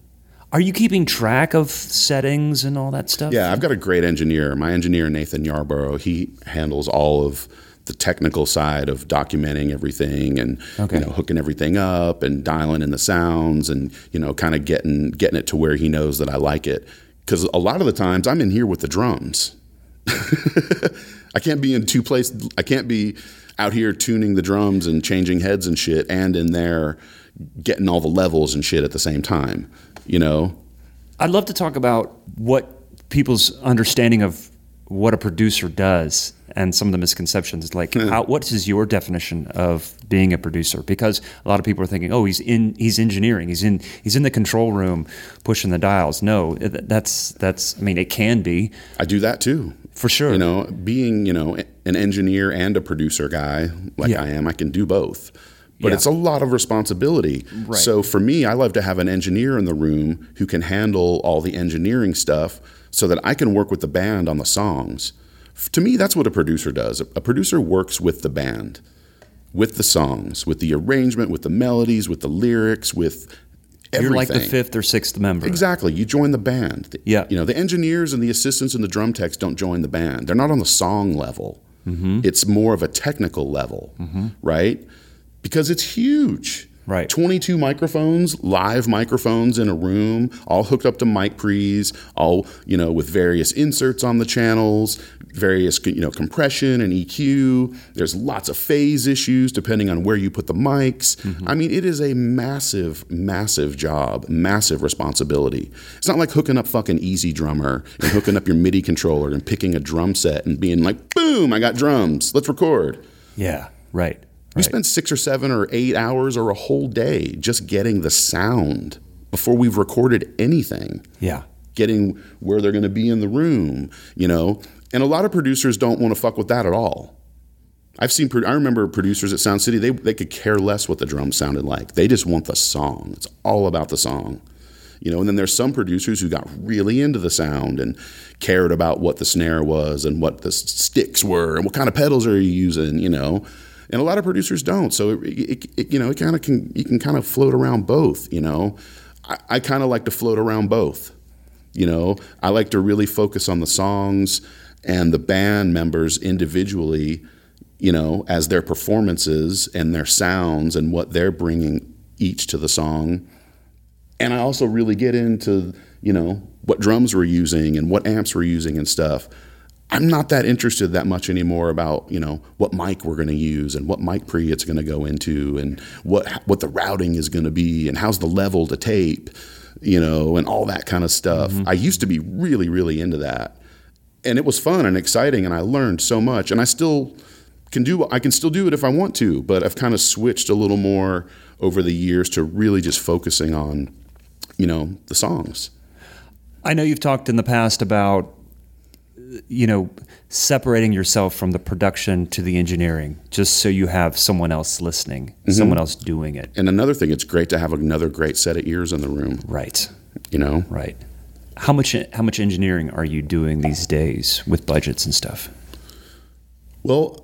[SPEAKER 2] Are you keeping track of settings and all that stuff?
[SPEAKER 3] Yeah, I've got a great engineer. My engineer Nathan Yarborough, he handles all of the technical side of documenting everything and
[SPEAKER 2] Okay.
[SPEAKER 3] you know hooking everything up and dialing in the sounds and you know kind of getting getting it to where he knows that I like it. Because a lot of the times I'm in here with the drums. I can't be in two places. I can't be out here tuning the drums and changing heads and shit, and in there getting all the levels and shit at the same time. You know,
[SPEAKER 2] I'd love to talk about what people's understanding of what a producer does and some of the misconceptions. Like, how, what is your definition of being a producer? Because a lot of people are thinking, "Oh, he's in, he's engineering, he's in, he's in the control room pushing the dials." No, that's that's. I mean, it can be
[SPEAKER 3] I do that too.
[SPEAKER 2] for sure.
[SPEAKER 3] You know, being you know an engineer and a producer guy like
[SPEAKER 2] Yeah.
[SPEAKER 3] I am, I can do both. But
[SPEAKER 2] Yeah.
[SPEAKER 3] it's a lot of responsibility.
[SPEAKER 2] Right.
[SPEAKER 3] So for me, I love to have an engineer in the room who can handle all the engineering stuff, so that I can work with the band on the songs. To me, that's what a producer does. A producer works with the band, with the songs, with the arrangement, with the melodies, with the lyrics, with everything.
[SPEAKER 2] You're like the fifth or sixth member.
[SPEAKER 3] Exactly. You join the band.
[SPEAKER 2] Yeah.
[SPEAKER 3] You know, the engineers and the assistants and the drum techs don't join the band. They're not on the song level. Mm-hmm. It's more of a technical level, mm-hmm. right? Because it's huge.
[SPEAKER 2] Right.
[SPEAKER 3] 22 microphones, live microphones in a room, all hooked up to mic pre's, all, you know, with various inserts on the channels, various, you know, compression and EQ. There's lots of phase issues depending on where you put the mics. Mm-hmm. I mean, it is a massive, massive job, massive responsibility. It's not like hooking up fucking EZdrummer and hooking up your MIDI controller and picking a drum set and being like, boom, I got drums, let's record.
[SPEAKER 2] Yeah. Right.
[SPEAKER 3] We
[SPEAKER 2] Right.
[SPEAKER 3] spend six or seven or eight hours or a whole day just getting the sound before we've recorded anything,
[SPEAKER 2] Yeah.
[SPEAKER 3] getting where they're going to be in the room, you know. And a lot of producers don't want to fuck with that at all. I've seen. I remember producers at Sound City. They they could care less what the drums sounded like. They just want the song. It's all about the song, you know. And then there's some producers who got really into the sound and cared about what the snare was and what the sticks were and what kind of pedals are you using, you know. And a lot of producers don't. So it, it, it you know, it kind of can you can kind of float around both, you know. I, I kind of like to float around both. You know, I like to really focus on the songs and the band members individually, you know, as their performances and their sounds and what they're bringing each to the song. And I also really get into, you know, what drums we're using and what amps we're using and stuff. I'm not that interested that much anymore about, you know, what mic we're going to use and what mic pre it's going to go into and what what the routing is going to be and how's the level to tape, you know, and all that kind of stuff. Mm-hmm. I used to be really really into that. And it was fun and exciting and I learned so much and I still can do I can still do it if I want to, but I've kind of switched a little more over the years to really just focusing on, you know, the songs.
[SPEAKER 2] I know you've talked in the past about you know separating yourself from the production to the engineering just so you have someone else listening mm-hmm. someone else doing it
[SPEAKER 3] And another thing, it's great to have another great set of ears in the room,
[SPEAKER 2] right
[SPEAKER 3] you know?
[SPEAKER 2] right how much how much engineering are you doing these days with budgets and stuff
[SPEAKER 3] Well,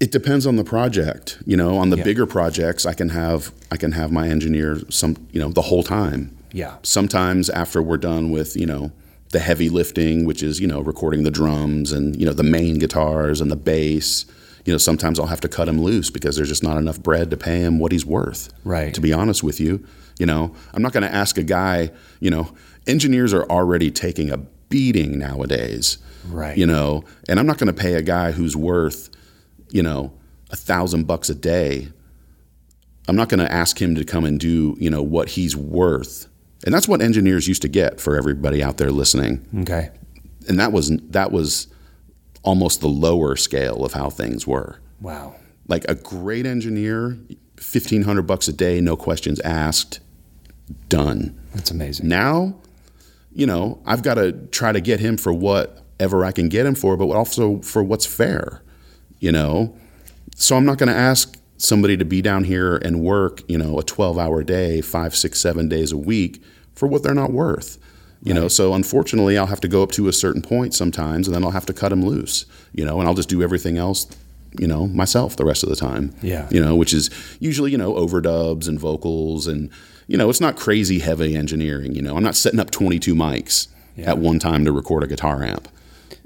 [SPEAKER 3] it depends on the project. You know, on the
[SPEAKER 2] Yeah.
[SPEAKER 3] bigger projects, I can have I can have my engineer some you know the whole time.
[SPEAKER 2] yeah
[SPEAKER 3] Sometimes after we're done with you know the heavy lifting, which is you know recording the drums and you know the main guitars and the bass. You know, sometimes I'll have to cut him loose because there's just not enough bread to pay him what he's worth.
[SPEAKER 2] Right.
[SPEAKER 3] To be honest with you, you know, I'm not going to ask a guy. You know, engineers are already taking a beating nowadays.
[SPEAKER 2] Right.
[SPEAKER 3] You know, and I'm not going to pay a guy who's worth, you know, a thousand bucks a day. I'm not going to ask him to come and do, you know, what he's worth. And that's what engineers used to get for everybody out there listening.
[SPEAKER 2] okay
[SPEAKER 3] And that was that was almost the lower scale of how things were.
[SPEAKER 2] wow
[SPEAKER 3] Like a great engineer, 1500 bucks a day, no questions asked, done.
[SPEAKER 2] that's amazing
[SPEAKER 3] Now, you know, I've got to try to get him for whatever I can get him for, but also for what's fair, you know? So I'm not going to ask somebody to be down here and work, you know, a 12 hour day, five, six, seven days a week for what they're not worth. You know, so unfortunately, I'll have to go up to a certain point sometimes, and then I'll have to cut him loose. You know, and I'll just do everything else, you know, myself the rest of the time.
[SPEAKER 2] Yeah.
[SPEAKER 3] You know, which is usually you know overdubs and vocals and you know, it's not crazy heavy engineering. You know, I'm not setting up 22 mics at one time to record a guitar amp.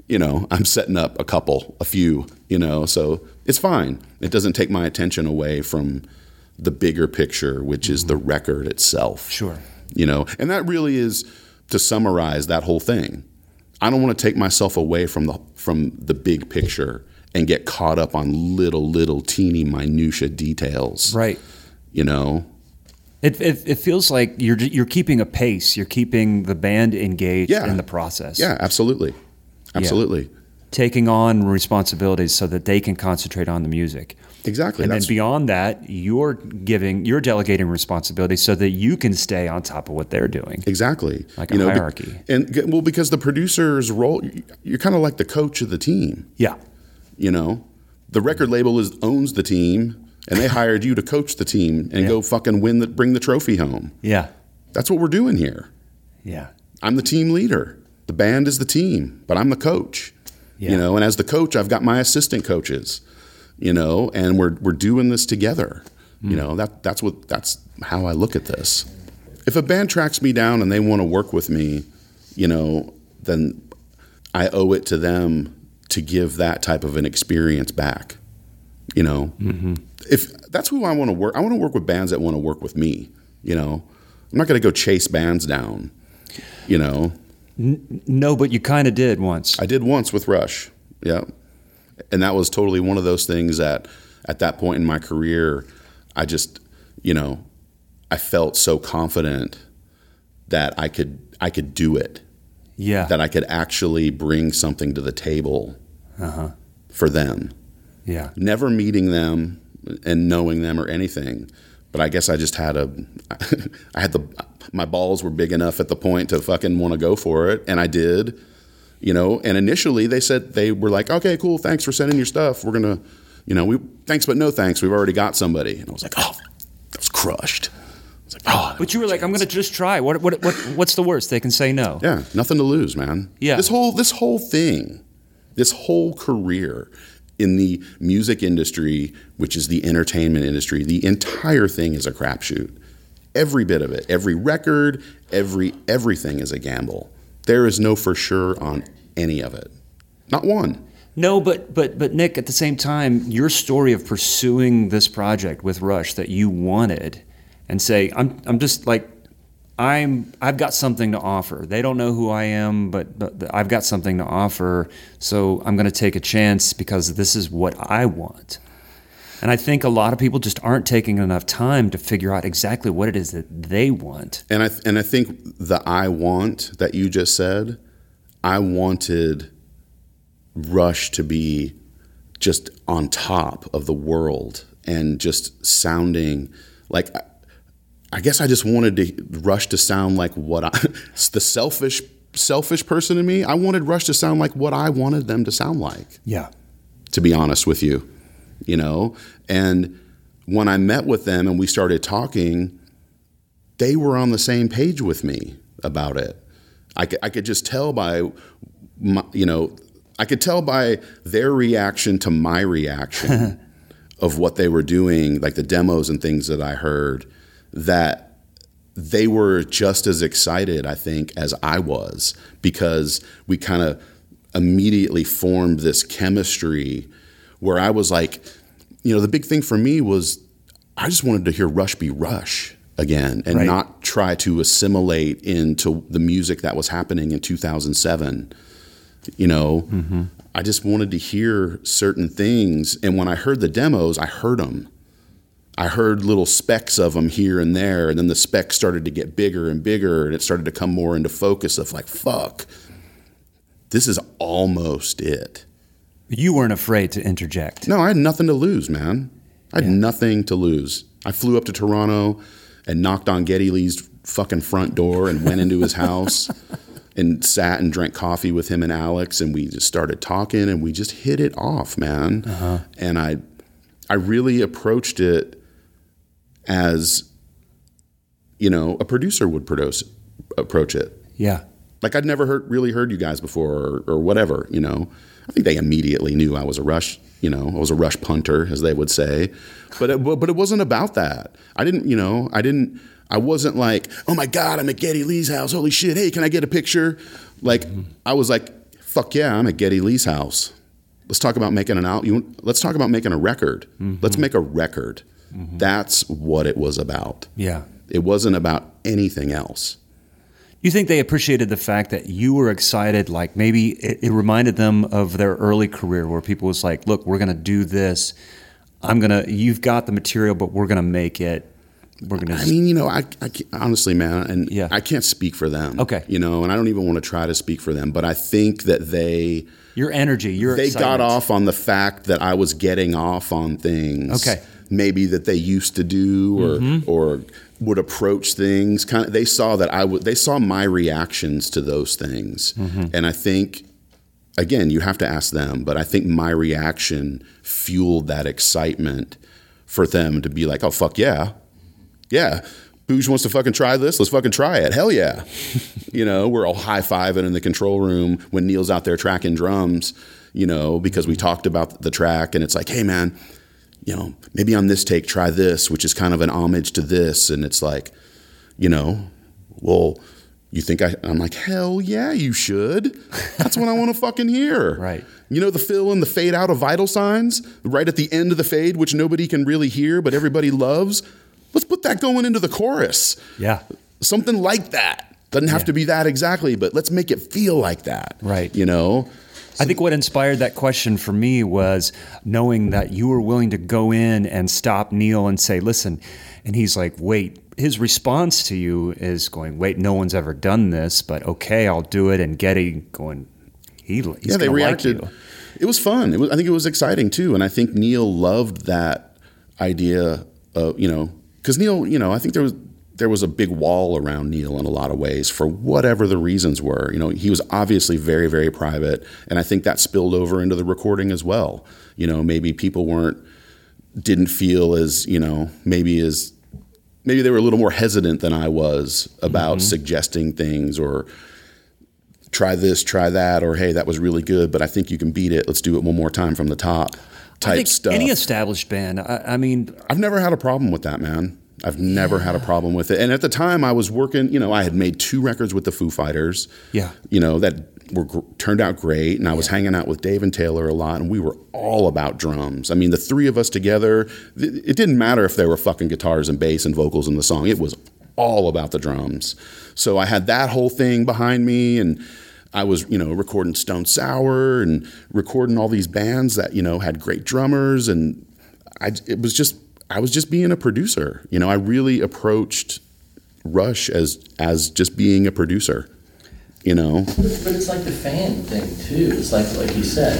[SPEAKER 3] You know, I'm setting up a couple, a few. You know, so it's fine. It doesn't take my attention away from the bigger picture, which is the mm-hmm. record itself.
[SPEAKER 2] Sure.
[SPEAKER 3] You know, and that really is to summarize that whole thing. I don't want to take myself away from the from the big picture and get caught up on little little teeny minutia details.
[SPEAKER 2] Right.
[SPEAKER 3] You know.
[SPEAKER 2] It, it, it feels like you're you're keeping a pace. You're keeping the band engaged
[SPEAKER 3] Yeah.
[SPEAKER 2] in the process.
[SPEAKER 3] Yeah, absolutely. Absolutely.
[SPEAKER 2] Taking on responsibilities so that they can concentrate on the music.
[SPEAKER 3] Exactly.
[SPEAKER 2] And then beyond that, you're giving, you're delegating responsibility so that you can stay on top of what they're doing.
[SPEAKER 3] exactly
[SPEAKER 2] Like a
[SPEAKER 3] be-
[SPEAKER 2] hierarchy.
[SPEAKER 3] and well, because the producer's role, you're kind of like the coach of the team.
[SPEAKER 2] Yeah.
[SPEAKER 3] You know, the record label is owns the team, and they hired you to coach the team and go fucking win the bring the trophy home.
[SPEAKER 2] Yeah.
[SPEAKER 3] That's what we're doing here.
[SPEAKER 2] Yeah.
[SPEAKER 3] I'm the team leader. The band is the team, but I'm the coach.
[SPEAKER 2] Yeah.
[SPEAKER 3] You know, and as the coach, I've got my assistant coaches. You know, and we're we're doing this together. You know, that that's what that's how I look at this. If a band tracks me down and they want to work with me, you know, then I owe it to them to give that type of an experience back. You know, mm-hmm. if that's who I want to work, I want to work with bands that want to work with me. You know, I'm not going to go chase bands down. You know,
[SPEAKER 2] No, but you kind of did once.
[SPEAKER 3] I did once with Rush. Yeah. And that was totally one of those things that at that point in my career, I just, you know, I felt so confident that I could I could do it.
[SPEAKER 2] yeah.
[SPEAKER 3] That I could actually bring something to the table
[SPEAKER 2] Uh-huh.
[SPEAKER 3] for them.
[SPEAKER 2] yeah.
[SPEAKER 3] Never meeting them and knowing them or anything. But I guess I just had a I had the my balls were big enough at the point to fucking want to go for it and I did you know and initially they said they were like okay cool thanks for sending your stuff we're gonna you know we thanks but no thanks we've already got somebody and i was like oh that was crushed I was like oh
[SPEAKER 2] But you were like, I'm going to just try. What, what, what, what's the worst? They can say no.
[SPEAKER 3] yeah nothing to lose man
[SPEAKER 2] Yeah.
[SPEAKER 3] this whole this whole thing this whole career in the music industry which is the entertainment industry the entire thing is a crapshoot. Every bit of it every record every everything is a gamble. There is no for sure on any of it. Not one.
[SPEAKER 2] No, but but but Nick, at the same time, your story of pursuing this project with Rush that you wanted, and say, I'm I'm just like, I'm I've got something to offer. They don't know who I am, but, but I've got something to offer. So I'm going to take a chance because this is what I want. And I think a lot of people just aren't taking enough time to figure out exactly what it is that they want.
[SPEAKER 3] And I and I think the I want that you just said, I wanted Rush to be just on top of the world and just sounding like I, guess I just wanted to Rush to sound like what I the selfish selfish person in me. I wanted Rush to sound like what I wanted them to sound like
[SPEAKER 2] Yeah.
[SPEAKER 3] to be honest with you, you know. And when I met with them and we started talking, they were on the same page with me about it. I could, I could just tell by, my, you know, I could tell by their reaction to my reaction of what they were doing, like the demos and things that I heard, that they were just as excited, I think, as I was because we kind of immediately formed this chemistry where I was like, you know, the big thing for me was I just wanted to hear Rush be Rush again and
[SPEAKER 2] Right.
[SPEAKER 3] not try to assimilate into the music that was happening in 2007. You know, mm-hmm. I just wanted to hear certain things. And when I heard the demos, I heard them. I heard little specks of them here and there, and then the specks started to get bigger and bigger, and it started to come more into focus of like, fuck, this is almost it.
[SPEAKER 2] You weren't afraid to interject.
[SPEAKER 3] No, I had nothing to lose, man. I had nothing to lose. I flew up to Toronto and knocked on Geddy Lee's fucking front door and went into his house and sat and drank coffee with him and Alex, and we just started talking and we just hit it off, man. Uh-huh. And I, I really approached it as, you know, a producer would produce approach it.
[SPEAKER 2] Yeah.
[SPEAKER 3] Like I'd never heard really heard you guys before or, or whatever, you know. I think they immediately knew I was a rush, you know, I was a rush punter, as they would say. But it, but it wasn't about that. I didn't, you know, I didn't. I wasn't like, oh my god, I'm at Geddy Lee's house. Holy shit! Hey, can I get a picture? Like I was like, fuck yeah, I'm at Geddy Lee's house. Let's talk about making an out. You, let's talk about making a record. Mm-hmm. Let's make a record. That's what it was about.
[SPEAKER 2] Yeah.
[SPEAKER 3] It wasn't about anything else.
[SPEAKER 2] You think they appreciated the fact that you were excited? Like maybe it, it reminded them of their early career where people was like, look, we're going to do this. I'm going to, you've got the material, but we're going to make it. We're going to.
[SPEAKER 3] I mean, you know, I, I honestly, man, and
[SPEAKER 2] Yeah.
[SPEAKER 3] I can't speak for them.
[SPEAKER 2] Okay.
[SPEAKER 3] You know, and I don't even want to try to speak for them, but I think that they
[SPEAKER 2] your energy, your
[SPEAKER 3] they got off on the fact that I was getting off on things.
[SPEAKER 2] Okay.
[SPEAKER 3] Maybe that they used to do or
[SPEAKER 2] Mm-hmm.
[SPEAKER 3] or would approach things kind of they saw that I would they saw my reactions to those things.
[SPEAKER 2] Mm-hmm.
[SPEAKER 3] And I think again, you have to ask them, but I think my reaction fueled that excitement for them to be like, "Oh fuck yeah. Yeah. Booge wants to fucking try this. Let's fucking try it. Hell yeah. you know, we're all high fiving in the control room when Neil's out there tracking drums, you know, because we talked about the track and it's like, hey man, you know, maybe on this take, try this, which is kind of an homage to this. And it's like, you know, well, you think I, I'm like, hell yeah, you should. That's what I want to fucking hear.
[SPEAKER 2] Right.
[SPEAKER 3] You know, the fill and the fade out of vital signs right at the end of the fade, which nobody can really hear, but everybody loves. Let's put that going into the chorus.
[SPEAKER 2] Yeah.
[SPEAKER 3] Something like that. Doesn't have
[SPEAKER 2] Yeah.
[SPEAKER 3] to be that exactly, but let's make it feel like that.
[SPEAKER 2] Right.
[SPEAKER 3] You know?
[SPEAKER 2] I think what inspired that question for me was knowing that you were willing to go in and stop Neil and say, listen, and he's like, wait. His response to you is going, wait, no one's ever done this, but okay, I'll do it. And Geddy going, he, he's
[SPEAKER 3] yeah, they reacted.
[SPEAKER 2] Like.
[SPEAKER 3] It was fun. It was, I think it was exciting too, and I think Neil loved that idea. Of, you know, because Neil, you know, I think there was there was a big wall around Neil in a lot of ways for whatever the reasons were. You know, he was obviously very very private, and I think that spilled over into the recording as well. You know, maybe people weren't didn't feel as you know maybe as maybe they were a little more hesitant than I was about mm-hmm. suggesting things or try this, try that, or hey, that was really good, but I think you can beat it. Let's do it one more time from the top. Type
[SPEAKER 2] I think
[SPEAKER 3] stuff.
[SPEAKER 2] any established band, I, I mean,
[SPEAKER 3] I've never had a problem with that, man. I've never had a problem with it. And at the time, I was working. You know, I had made two records with the Foo Fighters.
[SPEAKER 2] Yeah.
[SPEAKER 3] You know that were turned out great, and I was hanging out with Dave and Taylor a lot, and we were all about drums. I mean, the three of us together. th- It didn't matter if there were fucking guitars and bass and vocals in the song. It was all about the drums. So I had that whole thing behind me, and I was, you know, recording Stone Sour and recording all these bands that you know had great drummers, and I, it was just, I was just being a producer. You know, I really approached Rush as as just being a producer. You know,
[SPEAKER 4] But, but it's like the fan thing too. It's like like you said,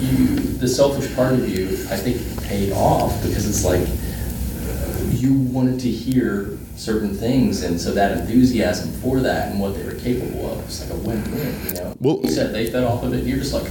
[SPEAKER 4] you the selfish part of you, I think, paid off because it's like uh, you wanted to hear certain things, and so that enthusiasm for that and what they were capable of, it's like a win-win. You know,
[SPEAKER 3] Well-
[SPEAKER 4] you said they fed off of it, and you're just like,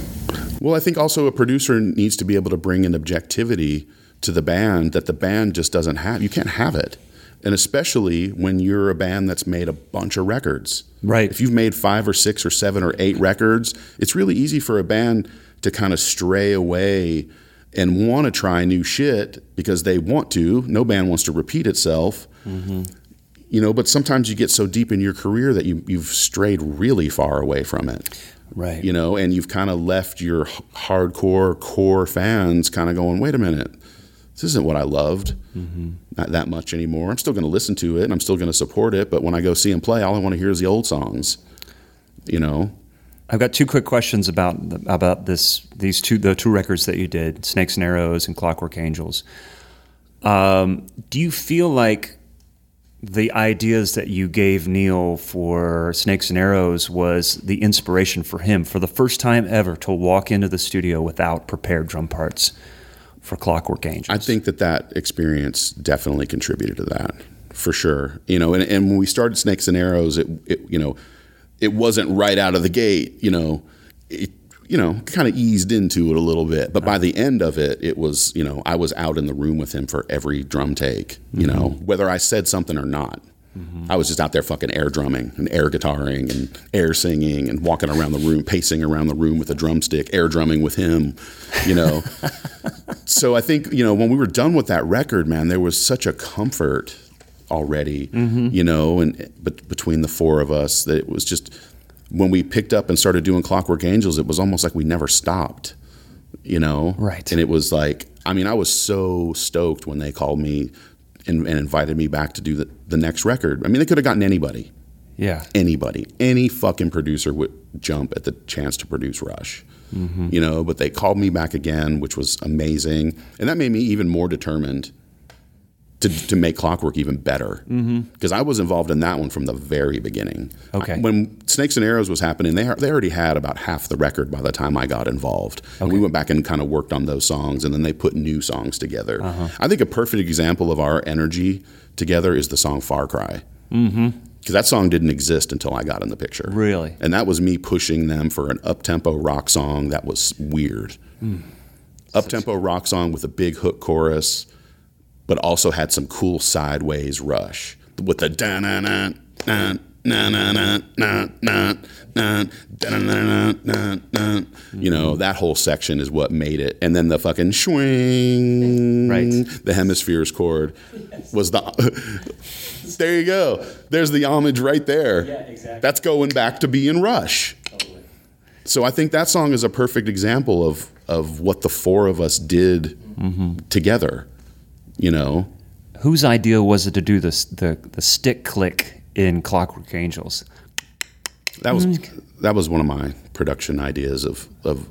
[SPEAKER 3] Well, I think also a producer needs to be able to bring an objectivity to the band that the band just doesn't have. You can't have it. And especially when you're a band that's made a bunch of records.
[SPEAKER 2] Right.
[SPEAKER 3] If you've made five or six or seven or eight records, it's really easy for a band to kind of stray away and want to try new shit because they want to. No band wants to repeat itself. Mm-hmm. You know, but sometimes you get so deep in your career that you, you've strayed really far away from it
[SPEAKER 2] right.
[SPEAKER 3] you know, and you've kind of left your hardcore core fans kind of going, wait a minute, this isn't what I loved, not that much anymore. I'm still going to listen to it and I'm still going to support it, but when I go see them play, all I want to hear is the old songs, you know.
[SPEAKER 2] I've got two quick questions about about this these two the two records that you did, Snakes and Arrows and Clockwork Angels. Um, do you feel like the ideas that you gave Neil for Snakes and Arrows was the inspiration for him for the first time ever to walk into the studio without prepared drum parts for Clockwork Angels?
[SPEAKER 3] I think that that experience definitely contributed to that for sure. You know, and, and when we started Snakes and Arrows, it, it you know, it wasn't right out of the gate. You know, it you know kind of eased into it a little bit, but by the end of it, it was you know I was out in the room with him for every drum take. You mm-hmm. know, whether I said something or not. Mm-hmm. I was just out there fucking air drumming and air guitaring and air singing and walking around the room, pacing around the room with a drumstick, air drumming with him, you know. so I think, you know, when we were done with that record, man, there was such a comfort already, mm-hmm. you know, and but between the four of us that it was just when we picked up and started doing Clockwork Angels, it was almost like we never stopped, you know.
[SPEAKER 2] Right.
[SPEAKER 3] And it was like, I mean, I was so stoked when they called me and, and invited me back to do the, the next record. I mean, they could have gotten anybody,
[SPEAKER 2] Yeah.
[SPEAKER 3] anybody, any fucking producer would jump at the chance to produce Rush. Mm-hmm. You know, but they called me back again, which was amazing, and that made me even more determined to, to make Clockwork even better. Mm-hmm. Because I was involved in that one from the very beginning.
[SPEAKER 2] Okay.
[SPEAKER 3] I- when Snakes and Arrows was happening, they they already had about half the record by the time I got involved. And we went back and kind of worked on those songs, and then they put new songs together. Uh-huh. I think a perfect example of our energy together is the song Far Cry. Mm-hmm. Because that song didn't exist until I got in the picture.
[SPEAKER 2] Really?
[SPEAKER 3] And that was me pushing them for an up tempo rock song that was weird. Mm. Up tempo rock song with a big hook chorus, but also had some cool sideways rush with the da na na na na na na na na na na na na You know that whole section is what made it, and then the fucking swing,
[SPEAKER 2] Right.
[SPEAKER 3] The hemispheres chord was the. there you go. There's the homage right there.
[SPEAKER 4] Yeah, exactly.
[SPEAKER 3] That's going back to being Rush. So I think that song is a perfect example of of what the four of us did together. You know,
[SPEAKER 2] Whose idea was it to do this the the stick click in Clockwork Angels?
[SPEAKER 3] that was mm. that was one of my production ideas of of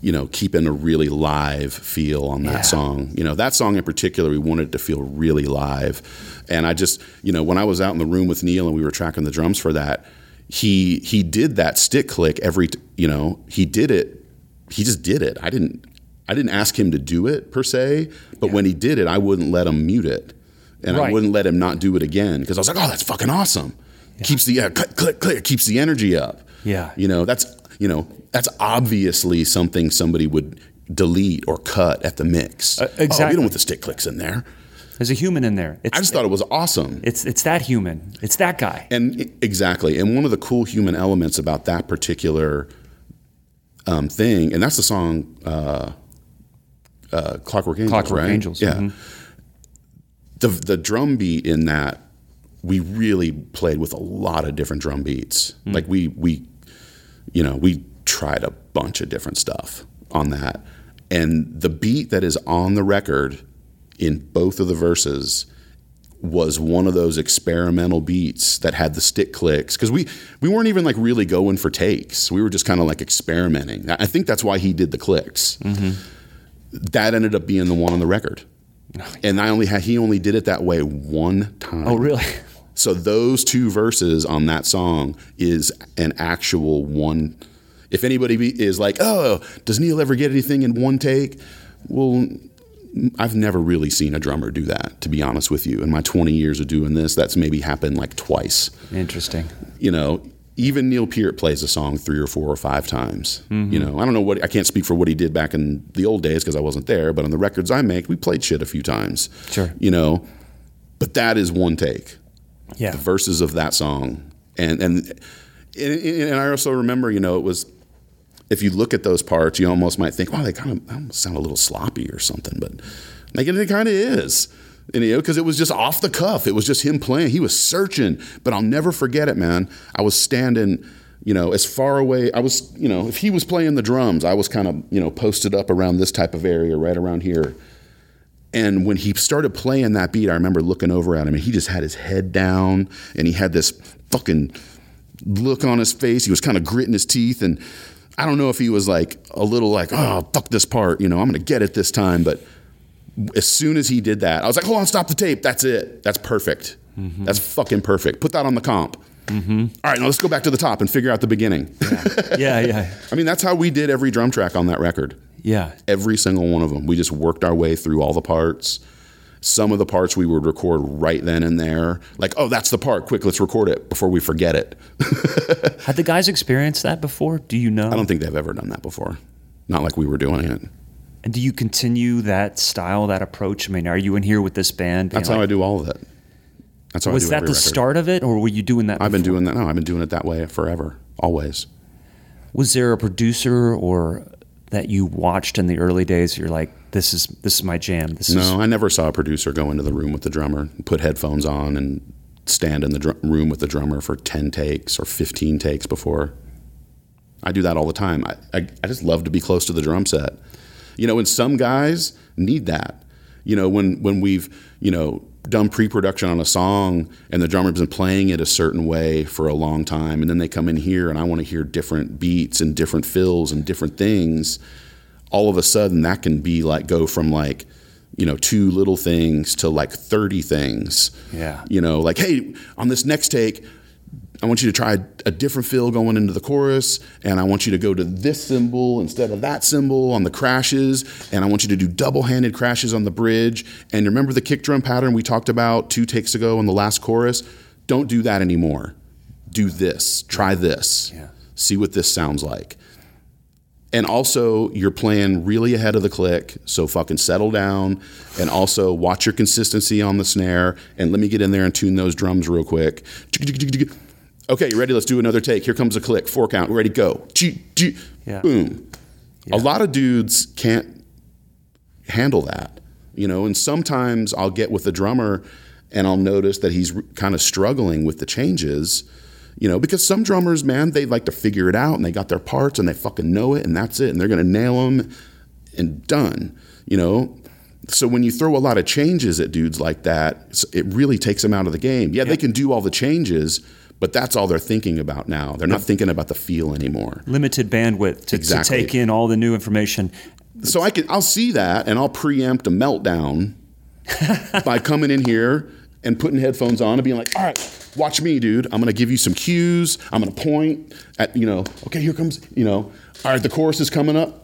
[SPEAKER 3] you know keeping a really live feel on that
[SPEAKER 2] Yeah.
[SPEAKER 3] song. You know, that song in particular, we wanted it to feel really live. And I just, you know, when I was out in the room with Neil and we were tracking the drums for that, he he did that stick click every, you know, he did it. He just did it. I didn't I didn't ask him to do it per se, but when he did it, I wouldn't let him mute it. And I wouldn't let him not do it again because I was like, "Oh, that's fucking awesome." Keeps the yeah, click click click keeps the energy up.
[SPEAKER 2] Yeah.
[SPEAKER 3] You know, that's you know, that's obviously something somebody would delete or cut at the mix.
[SPEAKER 2] Uh,
[SPEAKER 3] Oh, we don't want the stick clicks in there.
[SPEAKER 2] There's a human in there. It's
[SPEAKER 3] I just thought it was awesome.
[SPEAKER 2] it's it's that human. It's that guy.
[SPEAKER 3] And exactly, and one of the cool human elements about that particular um, thing, and that's the song uh, uh, "Clockwork Angels."
[SPEAKER 2] Clockwork
[SPEAKER 3] right?
[SPEAKER 2] Angels,
[SPEAKER 3] Yeah.
[SPEAKER 2] mhm.
[SPEAKER 3] The the drum beat in that we really played with a lot of different drum beats.
[SPEAKER 2] Mm.
[SPEAKER 3] Like we we, you know, we tried a bunch of different stuff on that, and the beat that is on the record in both of the verses was one of those experimental beats that had the stick clicks because we we weren't even like really going for takes. We were just kind of like experimenting. I I think that's why he did the clicks. That ended up being the one on the record, and I only had he only did it that way one time.
[SPEAKER 2] Oh, really?
[SPEAKER 3] So those two verses on that song is an actual one. If anybody be, is like, "Oh, does Neil ever get anything in one take?" Well, I've never really seen a drummer do that. To be honest with you, in my 20 years of doing this, that's maybe happened like twice.
[SPEAKER 2] Interesting.
[SPEAKER 3] You know, even Neil Peart plays a song three or four or five times. You know, I don't know what I can't speak for what he did back in the old days because I wasn't there. But on the records I make, we played shit a few times.
[SPEAKER 2] Sure.
[SPEAKER 3] You know, but that is one take
[SPEAKER 2] Yeah.
[SPEAKER 3] the verses of that song, and and and, and I also remember, you know, it was if you look at those parts, you almost might think, wow, they kind of sound a little sloppy or something, but like it kind of is. And, you know, because it was just off the cuff. It was just him playing. He was searching, but I'll never forget it, man. I was standing, you know, as far away. I was, you know, if he was playing the drums, I was kind of, you know, posted up around this type of area, right around here. And when he started playing that beat, I remember looking over at him and he just had his head down and he had this fucking look on his face. He was kind of gritting his teeth. And I don't know if he was like a little like, oh, fuck this part, you know, I'm to get it this time. But as soon as he did that, I was like, hold on, stop the tape. That's it. That's perfect. Mm-hmm. That's fucking perfect. Put that on the comp. Mm-hmm. All right, now let's go back to the top and figure out the beginning.
[SPEAKER 2] Yeah, yeah.
[SPEAKER 3] I mean, that's how we did every drum track on that record
[SPEAKER 2] Yeah.
[SPEAKER 3] every single one of them. We just worked our way through all the parts. Some of the parts we would record right then and there. Like, oh, that's the part. Quick, let's record it before we forget it.
[SPEAKER 2] Had the guys experienced that before? Do you know?
[SPEAKER 3] I don't think they've ever done that before. Not like we were doing it.
[SPEAKER 2] And do you continue that style, that approach? I mean, are you in here with this band?
[SPEAKER 3] That's how I do all of it. That's how I do
[SPEAKER 2] it.
[SPEAKER 3] Was that
[SPEAKER 2] the
[SPEAKER 3] record.
[SPEAKER 2] start of it, or were you doing that?
[SPEAKER 3] I've been doing that. No, I've been doing it that way forever, always.
[SPEAKER 2] Was there a producer or that you watched in the early days? You're like, this is this is my jam. This is
[SPEAKER 3] No, I never saw a producer go into the room with the drummer, put headphones on, and stand in the dr- room with the drummer for 10 takes or 15 takes before. I do that all the time. I, I, I just love to be close to the drum set. You know, and some guys need that. You know, when, when we've, you know, done pre production on a song and the drummer's been playing it a certain way for a long time, and then they come in here and I want to hear different beats and different fills and different things all of a sudden that can be like go from like you know two little things to like 30 things
[SPEAKER 2] Yeah.
[SPEAKER 3] you know like hey on this next take i want you to try a different feel going into the chorus and i want you to go to this cymbal instead of that cymbal on the crashes and i want you to do double-handed crashes on the bridge. And remember the kick drum pattern we talked about two takes ago in the last chorus? Don't do that anymore. Do this. Try this.
[SPEAKER 2] Yeah.
[SPEAKER 3] see what this sounds like. And also you're playing really ahead of the click so fucking settle down. And also watch your consistency on the snare. And let me get in there and tune those drums real quick okay you ready? Let's do another take. Here comes a click. Four count. Ready? Go.
[SPEAKER 2] Yeah.
[SPEAKER 3] boom. A lot of dudes can't handle that you know and sometimes i'll get with the drummer and i'll notice that he's kind of struggling with the changes you know because some drummers man they like to figure it out and they got their parts and they fucking know it and that's it and they're going to nail them and done you know? So when you throw a lot of changes at dudes like that it really takes them out of the game. Yeah, they can do all the changes but that's all they're thinking about now they're not thinking about the feel anymore
[SPEAKER 2] limited bandwidth to, to take in all the new information.
[SPEAKER 3] so I can I'll see that and I'll preempt a meltdown by coming in here and putting headphones on and being like, all right, watch me, dude. I'm gonna give you some cues. I'm gonna point at you know, okay, here comes you know, all right, the chorus is coming up.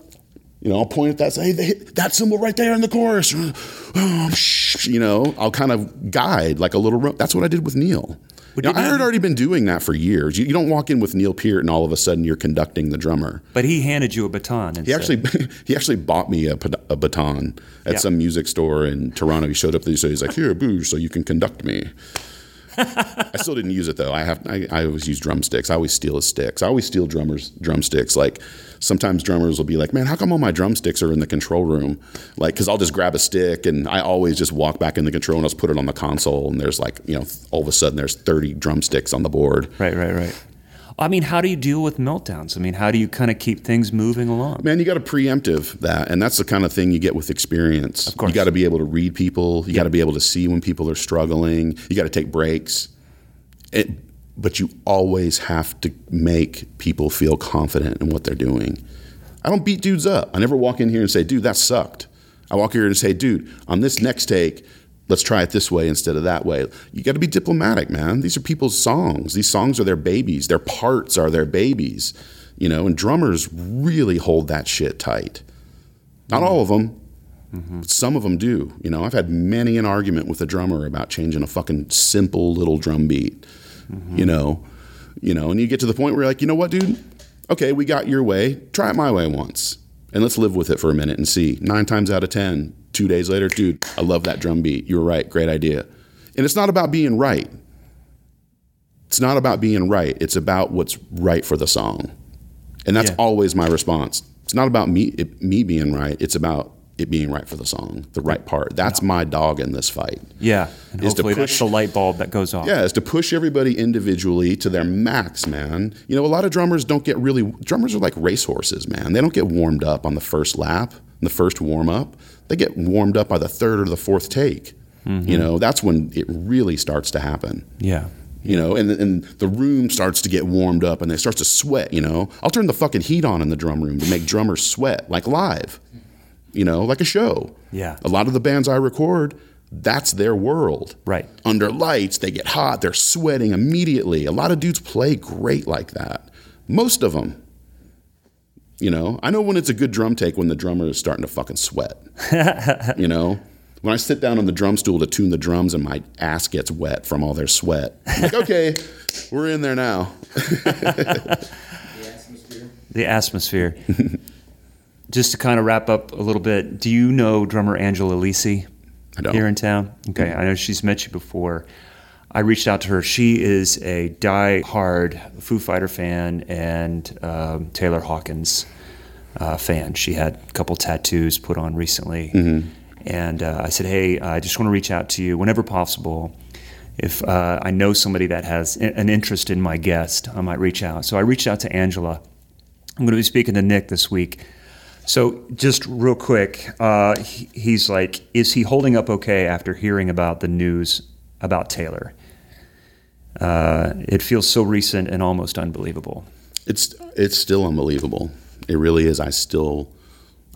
[SPEAKER 3] You know, I'll point at that, say, hey, they hit that cymbal right there in the chorus. You know, I'll kind of guide like a little. Ro- That's what I did with Neil. You know, I had already been doing that for years. You, you don't walk in with Neil Peart and all of a sudden you're conducting the drummer.
[SPEAKER 2] But he handed you a baton. And
[SPEAKER 3] He actually he actually bought me a, a baton at
[SPEAKER 2] Yeah.
[SPEAKER 3] some music store in Toronto. He showed up there, so he's like, "Here, boo, so you can conduct me." I still didn't use it though. I have I, I always use drumsticks. I always steal his sticks. I always steal drummers drumsticks. Like sometimes drummers will be like, "Man, how come all my drumsticks are in the control room?" Like because I'll just grab a stick and I always just walk back in the control and I'll just put it on the console and there's like you know all of a sudden there's 30 drumsticks on the board.
[SPEAKER 2] right, right, right. I mean, how do you deal with meltdowns? I mean, how do you kind of keep things moving along?
[SPEAKER 3] Man, you got to preemptive that, and that's the kind of thing you get with experience. Of
[SPEAKER 2] course.
[SPEAKER 3] you got to be able to read people. You got to be able to see when people are struggling. You got to take breaks. It, but you always have to make people feel confident in what they're doing. I don't beat dudes up. I never walk in here and say, "Dude, that sucked." I walk here and say, "Dude, on this next take." Let's try it this way instead of that way. You got to be diplomatic, man. These are people's songs. These songs are their babies. Their parts are their babies, you know. And drummers really hold that shit tight. Not all of them, but some of them do. You know, I've had many an argument with a drummer about changing a fucking simple little drum beat. Mm-hmm. You know, you know, and you get to the point where you're like, you know what, dude? Okay, we got your way. Try it my way once, and let's live with it for a minute and see. Nine times out of ten, two days later, dude, I love that drum beat. You were right. Great idea. And it's not about being right. It's not about being right. It's about what's right for the song. And that's
[SPEAKER 2] Yeah.
[SPEAKER 3] always my response. It's not about me it, me being right. It's about it being right for the song, the right part. That's my dog in this fight.
[SPEAKER 2] Yeah, and
[SPEAKER 3] Is to push-
[SPEAKER 2] the light bulb that goes off.
[SPEAKER 3] Yeah, is to push everybody individually to their max, man. You know, a lot of drummers don't get really drummers are like racehorses, man. They don't get warmed up on the first lap, the first warm up. They get warmed up by the third or the fourth take. You know, that's when it really starts to happen
[SPEAKER 2] yeah.
[SPEAKER 3] you know, and, and the room starts to get warmed up and it starts to sweat, you know. I'll turn the fucking heat on in the drum room to make drummers sweat, like live, you know, like a show.
[SPEAKER 2] Yeah.
[SPEAKER 3] A lot of the bands I record, that's their world.
[SPEAKER 2] Right.
[SPEAKER 3] Under lights, they get hot, they're sweating immediately. A lot of dudes play great like that. Most of them. You know, I know when it's a good drum take when the drummer is starting to fucking sweat. you know, when I sit down on the drum stool to tune the drums and my ass gets wet from all their sweat. I'm like, okay, we're in there now.
[SPEAKER 2] The atmosphere. The atmosphere. Just to kind of wrap up a little bit, do you know drummer Angela Lisi
[SPEAKER 3] I don't.
[SPEAKER 2] here in town? Mm-hmm. Okay, I know she's met you before. I reached out to her. She is a die-hard Foo Fighter fan and um, Taylor Hawkins uh, fan. She had a couple tattoos put on recently, and uh, I said, "Hey, I just want to reach out to you whenever possible." If uh, I know somebody that has an interest in my guest, I might reach out. So I reached out to Angela. I'm going to be speaking to Nick this week. So, just real quick, uh, he's like, is he holding up okay after hearing about the news about Taylor? Uh, it feels so recent and almost unbelievable.
[SPEAKER 3] It's it's still unbelievable. It really is. I still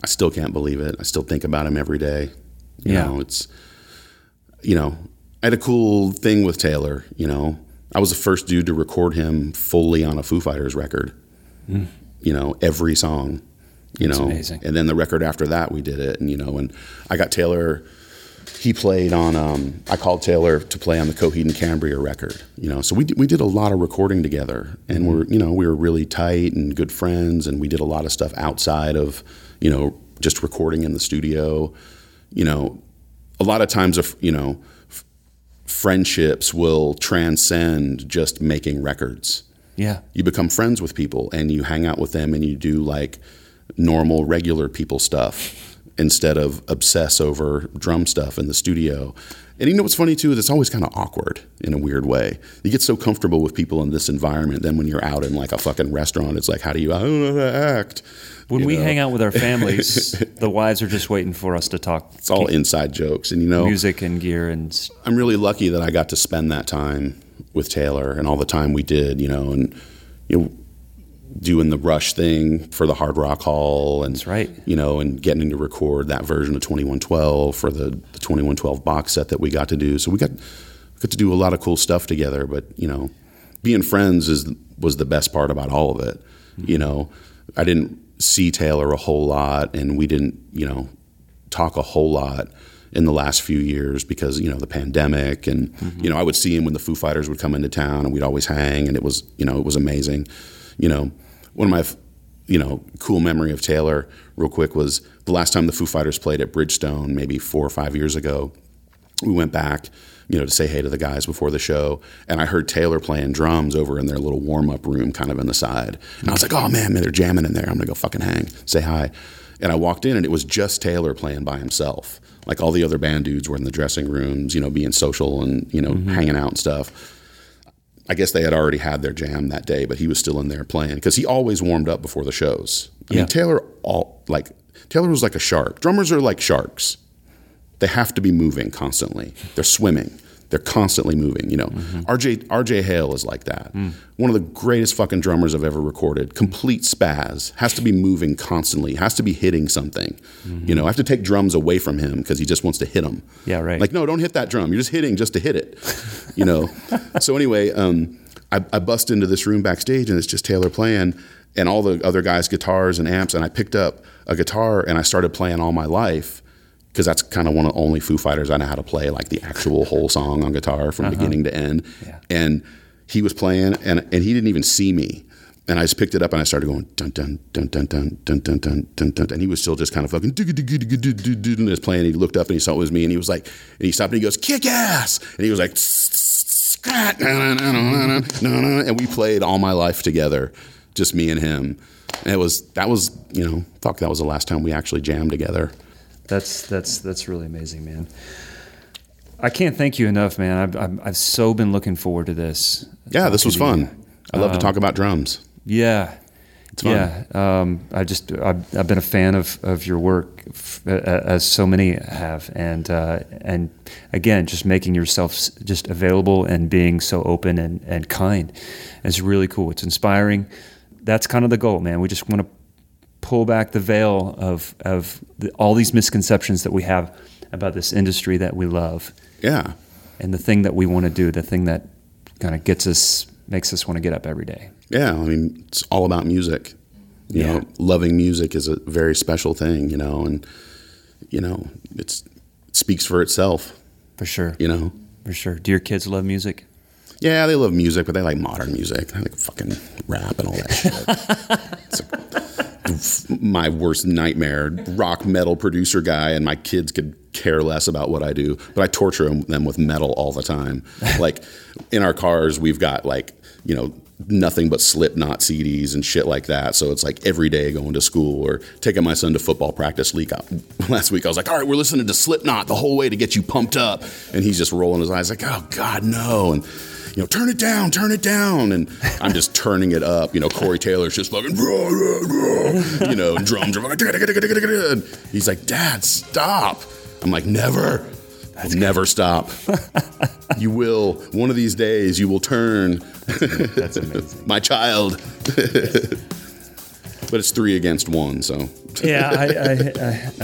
[SPEAKER 3] I still can't believe it. I still think about him every day. You
[SPEAKER 2] Yeah.
[SPEAKER 3] know, it's you know, I had a cool thing with Taylor, you know. I was the first dude to record him fully on a Foo Fighters record. You know, every song. You.
[SPEAKER 2] That's
[SPEAKER 3] know,
[SPEAKER 2] amazing.
[SPEAKER 3] and then the record after that, we did it, and you know, and I got Taylor. He played on. Um, I called Taylor to play on the Coheed and Cambria record. You know, so we did, we did a lot of recording together, and we're you know we were really tight and good friends, and we did a lot of stuff outside of you know just recording in the studio. You know, a lot of times, if you know, f- friendships will transcend just making records
[SPEAKER 2] Yeah.
[SPEAKER 3] you become friends with people and you hang out with them and you do like normal regular people stuff instead of obsess over drum stuff in the studio and you know what's funny too is it's always kind of awkward in a weird way you get so comfortable with people in this environment then when you're out in like a fucking restaurant it's like how do you i don't know how to act
[SPEAKER 2] When
[SPEAKER 3] You
[SPEAKER 2] we
[SPEAKER 3] know?
[SPEAKER 2] hang out with our families, the wives are just waiting for us to talk
[SPEAKER 3] it's all inside jokes and you know
[SPEAKER 2] music and gear and
[SPEAKER 3] I'm really lucky that I got to spend that time with Taylor and all the time we did, you know, and you know, doing the Rush thing for the Hard Rock Hall, and
[SPEAKER 2] That's right.
[SPEAKER 3] you know, and getting to record that version of 2112 for the, the 2112 box set that we got to do. So we got got to do a lot of cool stuff together. But you know, being friends is was the best part about all of it. Mm-hmm. You know, I didn't see Taylor a whole lot, and we didn't, you know, talk a whole lot in the last few years because you know the pandemic and mm-hmm. you know I would see him when the Foo Fighters would come into town and we'd always hang and it was you know it was amazing you know one of my you know cool memory of Taylor real quick was the last time the Foo Fighters played at Bridgestone maybe 4 or 5 years ago. We went back you know to say hey to the guys before the show and I heard Taylor playing drums over in their little warm-up room kind of in the side. And I was like oh man man they're jamming in there. I'm going to go fucking hang. Say hi. And I walked in and it was just Taylor playing by himself. Like all the other band dudes were in the dressing rooms you know being social and you know mm-hmm. hanging out and stuff I guess they had already had their jam that day, but he was still in there playing because he always warmed up before the shows. I
[SPEAKER 2] Yeah.
[SPEAKER 3] mean, Taylor all like Taylor was like a shark. Drummers are like sharks. They have to be moving constantly. They're swimming. They're constantly moving. You know, mm-hmm. RJ RJ Hale is like that. Mm. One of the greatest fucking drummers I've ever recorded. Complete spaz. Has to be moving constantly. Has to be hitting something. Mm-hmm. You know, I have to take drums away from him because he just wants to hit them.
[SPEAKER 2] Yeah, right.
[SPEAKER 3] Like, no, don't hit that drum. You're just hitting just to hit it. You know. so anyway, um, I, I bust into this room backstage and it's just Taylor playing and all the other guys' guitars and amps. And I picked up a guitar and I started playing all my life because that's kind of one of the only Foo Fighters I know how to play like the actual whole song on guitar from beginning to end.
[SPEAKER 2] Yeah.
[SPEAKER 3] And he was playing and and he didn't even see me. And I just picked it up and I started going dun dun dun dun dun dun dun dun dun dun, and he was still just kind of fucking and just playing. He looked up and he saw it was me and he was like, and he stopped and he goes kick ass, and he was like, and we played all my life together, just me and him. And it was that was you know fuck that was the last time we actually jammed together.
[SPEAKER 2] That's that's that's really amazing, man. I can't thank you enough, man. I've I've, I've so been looking forward to this.
[SPEAKER 3] Yeah, this was fun. I love to talk about drums.
[SPEAKER 2] Yeah,
[SPEAKER 3] It's fun.
[SPEAKER 2] yeah. Um, I just I've, I've been a fan of, of your work, f- as so many have, and uh, and again, just making yourself just available and being so open and, and kind is really cool. It's inspiring. That's kind of the goal, man. We just want to pull back the veil of of the, all these misconceptions that we have about this industry that we love
[SPEAKER 3] Yeah,
[SPEAKER 2] and the thing that we want to do, the thing that kind of gets us, makes us want to get up every day.
[SPEAKER 3] yeah. I mean, it's all about music. You
[SPEAKER 2] Yeah.
[SPEAKER 3] know, loving music is a very special thing. You know, and you know, it's it speaks for itself.
[SPEAKER 2] For sure.
[SPEAKER 3] You know.
[SPEAKER 2] For sure. Do your kids love music?
[SPEAKER 3] Yeah, they love music, but they like modern music. They like fucking rap and all that shit. it's like my worst nightmare. Rock metal producer guy, and my kids could care less about what I do, but I torture them, with metal all the time. like in our cars, we've got like you know nothing but Slipknot CDs and shit like that. So it's like every day going to school or taking my son to football practice. Leak out last week, I was like, "All right, we're listening to Slipknot the whole way to get you pumped up," and he's just rolling his eyes like, "Oh God, no!" and you know, turn it down, turn it down. And I'm just turning it up. You know, Corey Taylor's just fucking, you know, drums are he's like, Dad, stop. I'm like, never. I'll never stop. you will. One of these days, you will turn.
[SPEAKER 2] That's amazing.
[SPEAKER 3] My child. but it's three against one, so.
[SPEAKER 2] yeah, I, I,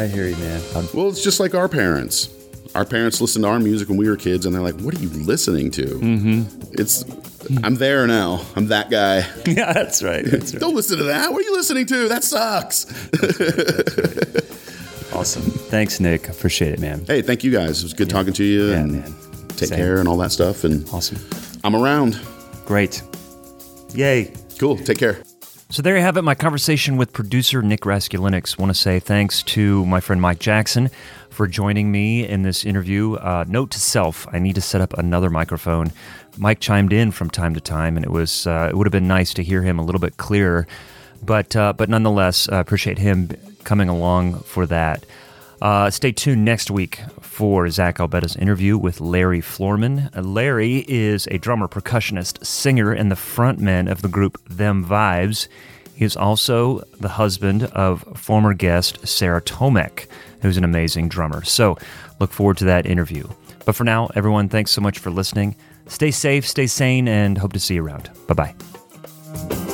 [SPEAKER 2] I, I hear you, man. I'm,
[SPEAKER 3] Well, it's just like our parents. Our parents listened to our music when we were kids, and they're like, "What are you listening to?" Mm-hmm. It's, I'm there now. I'm that guy.
[SPEAKER 2] yeah, that's right. That's right.
[SPEAKER 3] Don't listen to that. What are you listening to? That sucks.
[SPEAKER 2] Awesome. Thanks, Nick. Appreciate it, man.
[SPEAKER 3] Hey, thank you guys. It was good talking to you.
[SPEAKER 2] Yeah,
[SPEAKER 3] and
[SPEAKER 2] man.
[SPEAKER 3] Take
[SPEAKER 2] Same.
[SPEAKER 3] care and all that stuff. And
[SPEAKER 2] Awesome.
[SPEAKER 3] I'm around.
[SPEAKER 2] Great. Yay.
[SPEAKER 3] Cool. Take care.
[SPEAKER 2] So there you have it, my conversation with producer Nick Raskulinecz. Want to say thanks to my friend Mike Jackson for joining me in this interview. Uh, note to self: I need to set up another microphone. Mike chimed in from time to time, and it was uh, it would have been nice to hear him a little bit clearer. But uh, but nonetheless, I appreciate him coming along for that. Uh, stay tuned next week for Zach Albetta's interview with Larry Florman. Uh, Larry is a drummer, percussionist, singer, and the frontman of the group Them Vibes. He is also the husband of former guest Sarah Tomek, who's an amazing drummer. So look forward to that interview. But for now, everyone, thanks so much for listening. Stay safe, stay sane, and hope to see you around. Bye bye.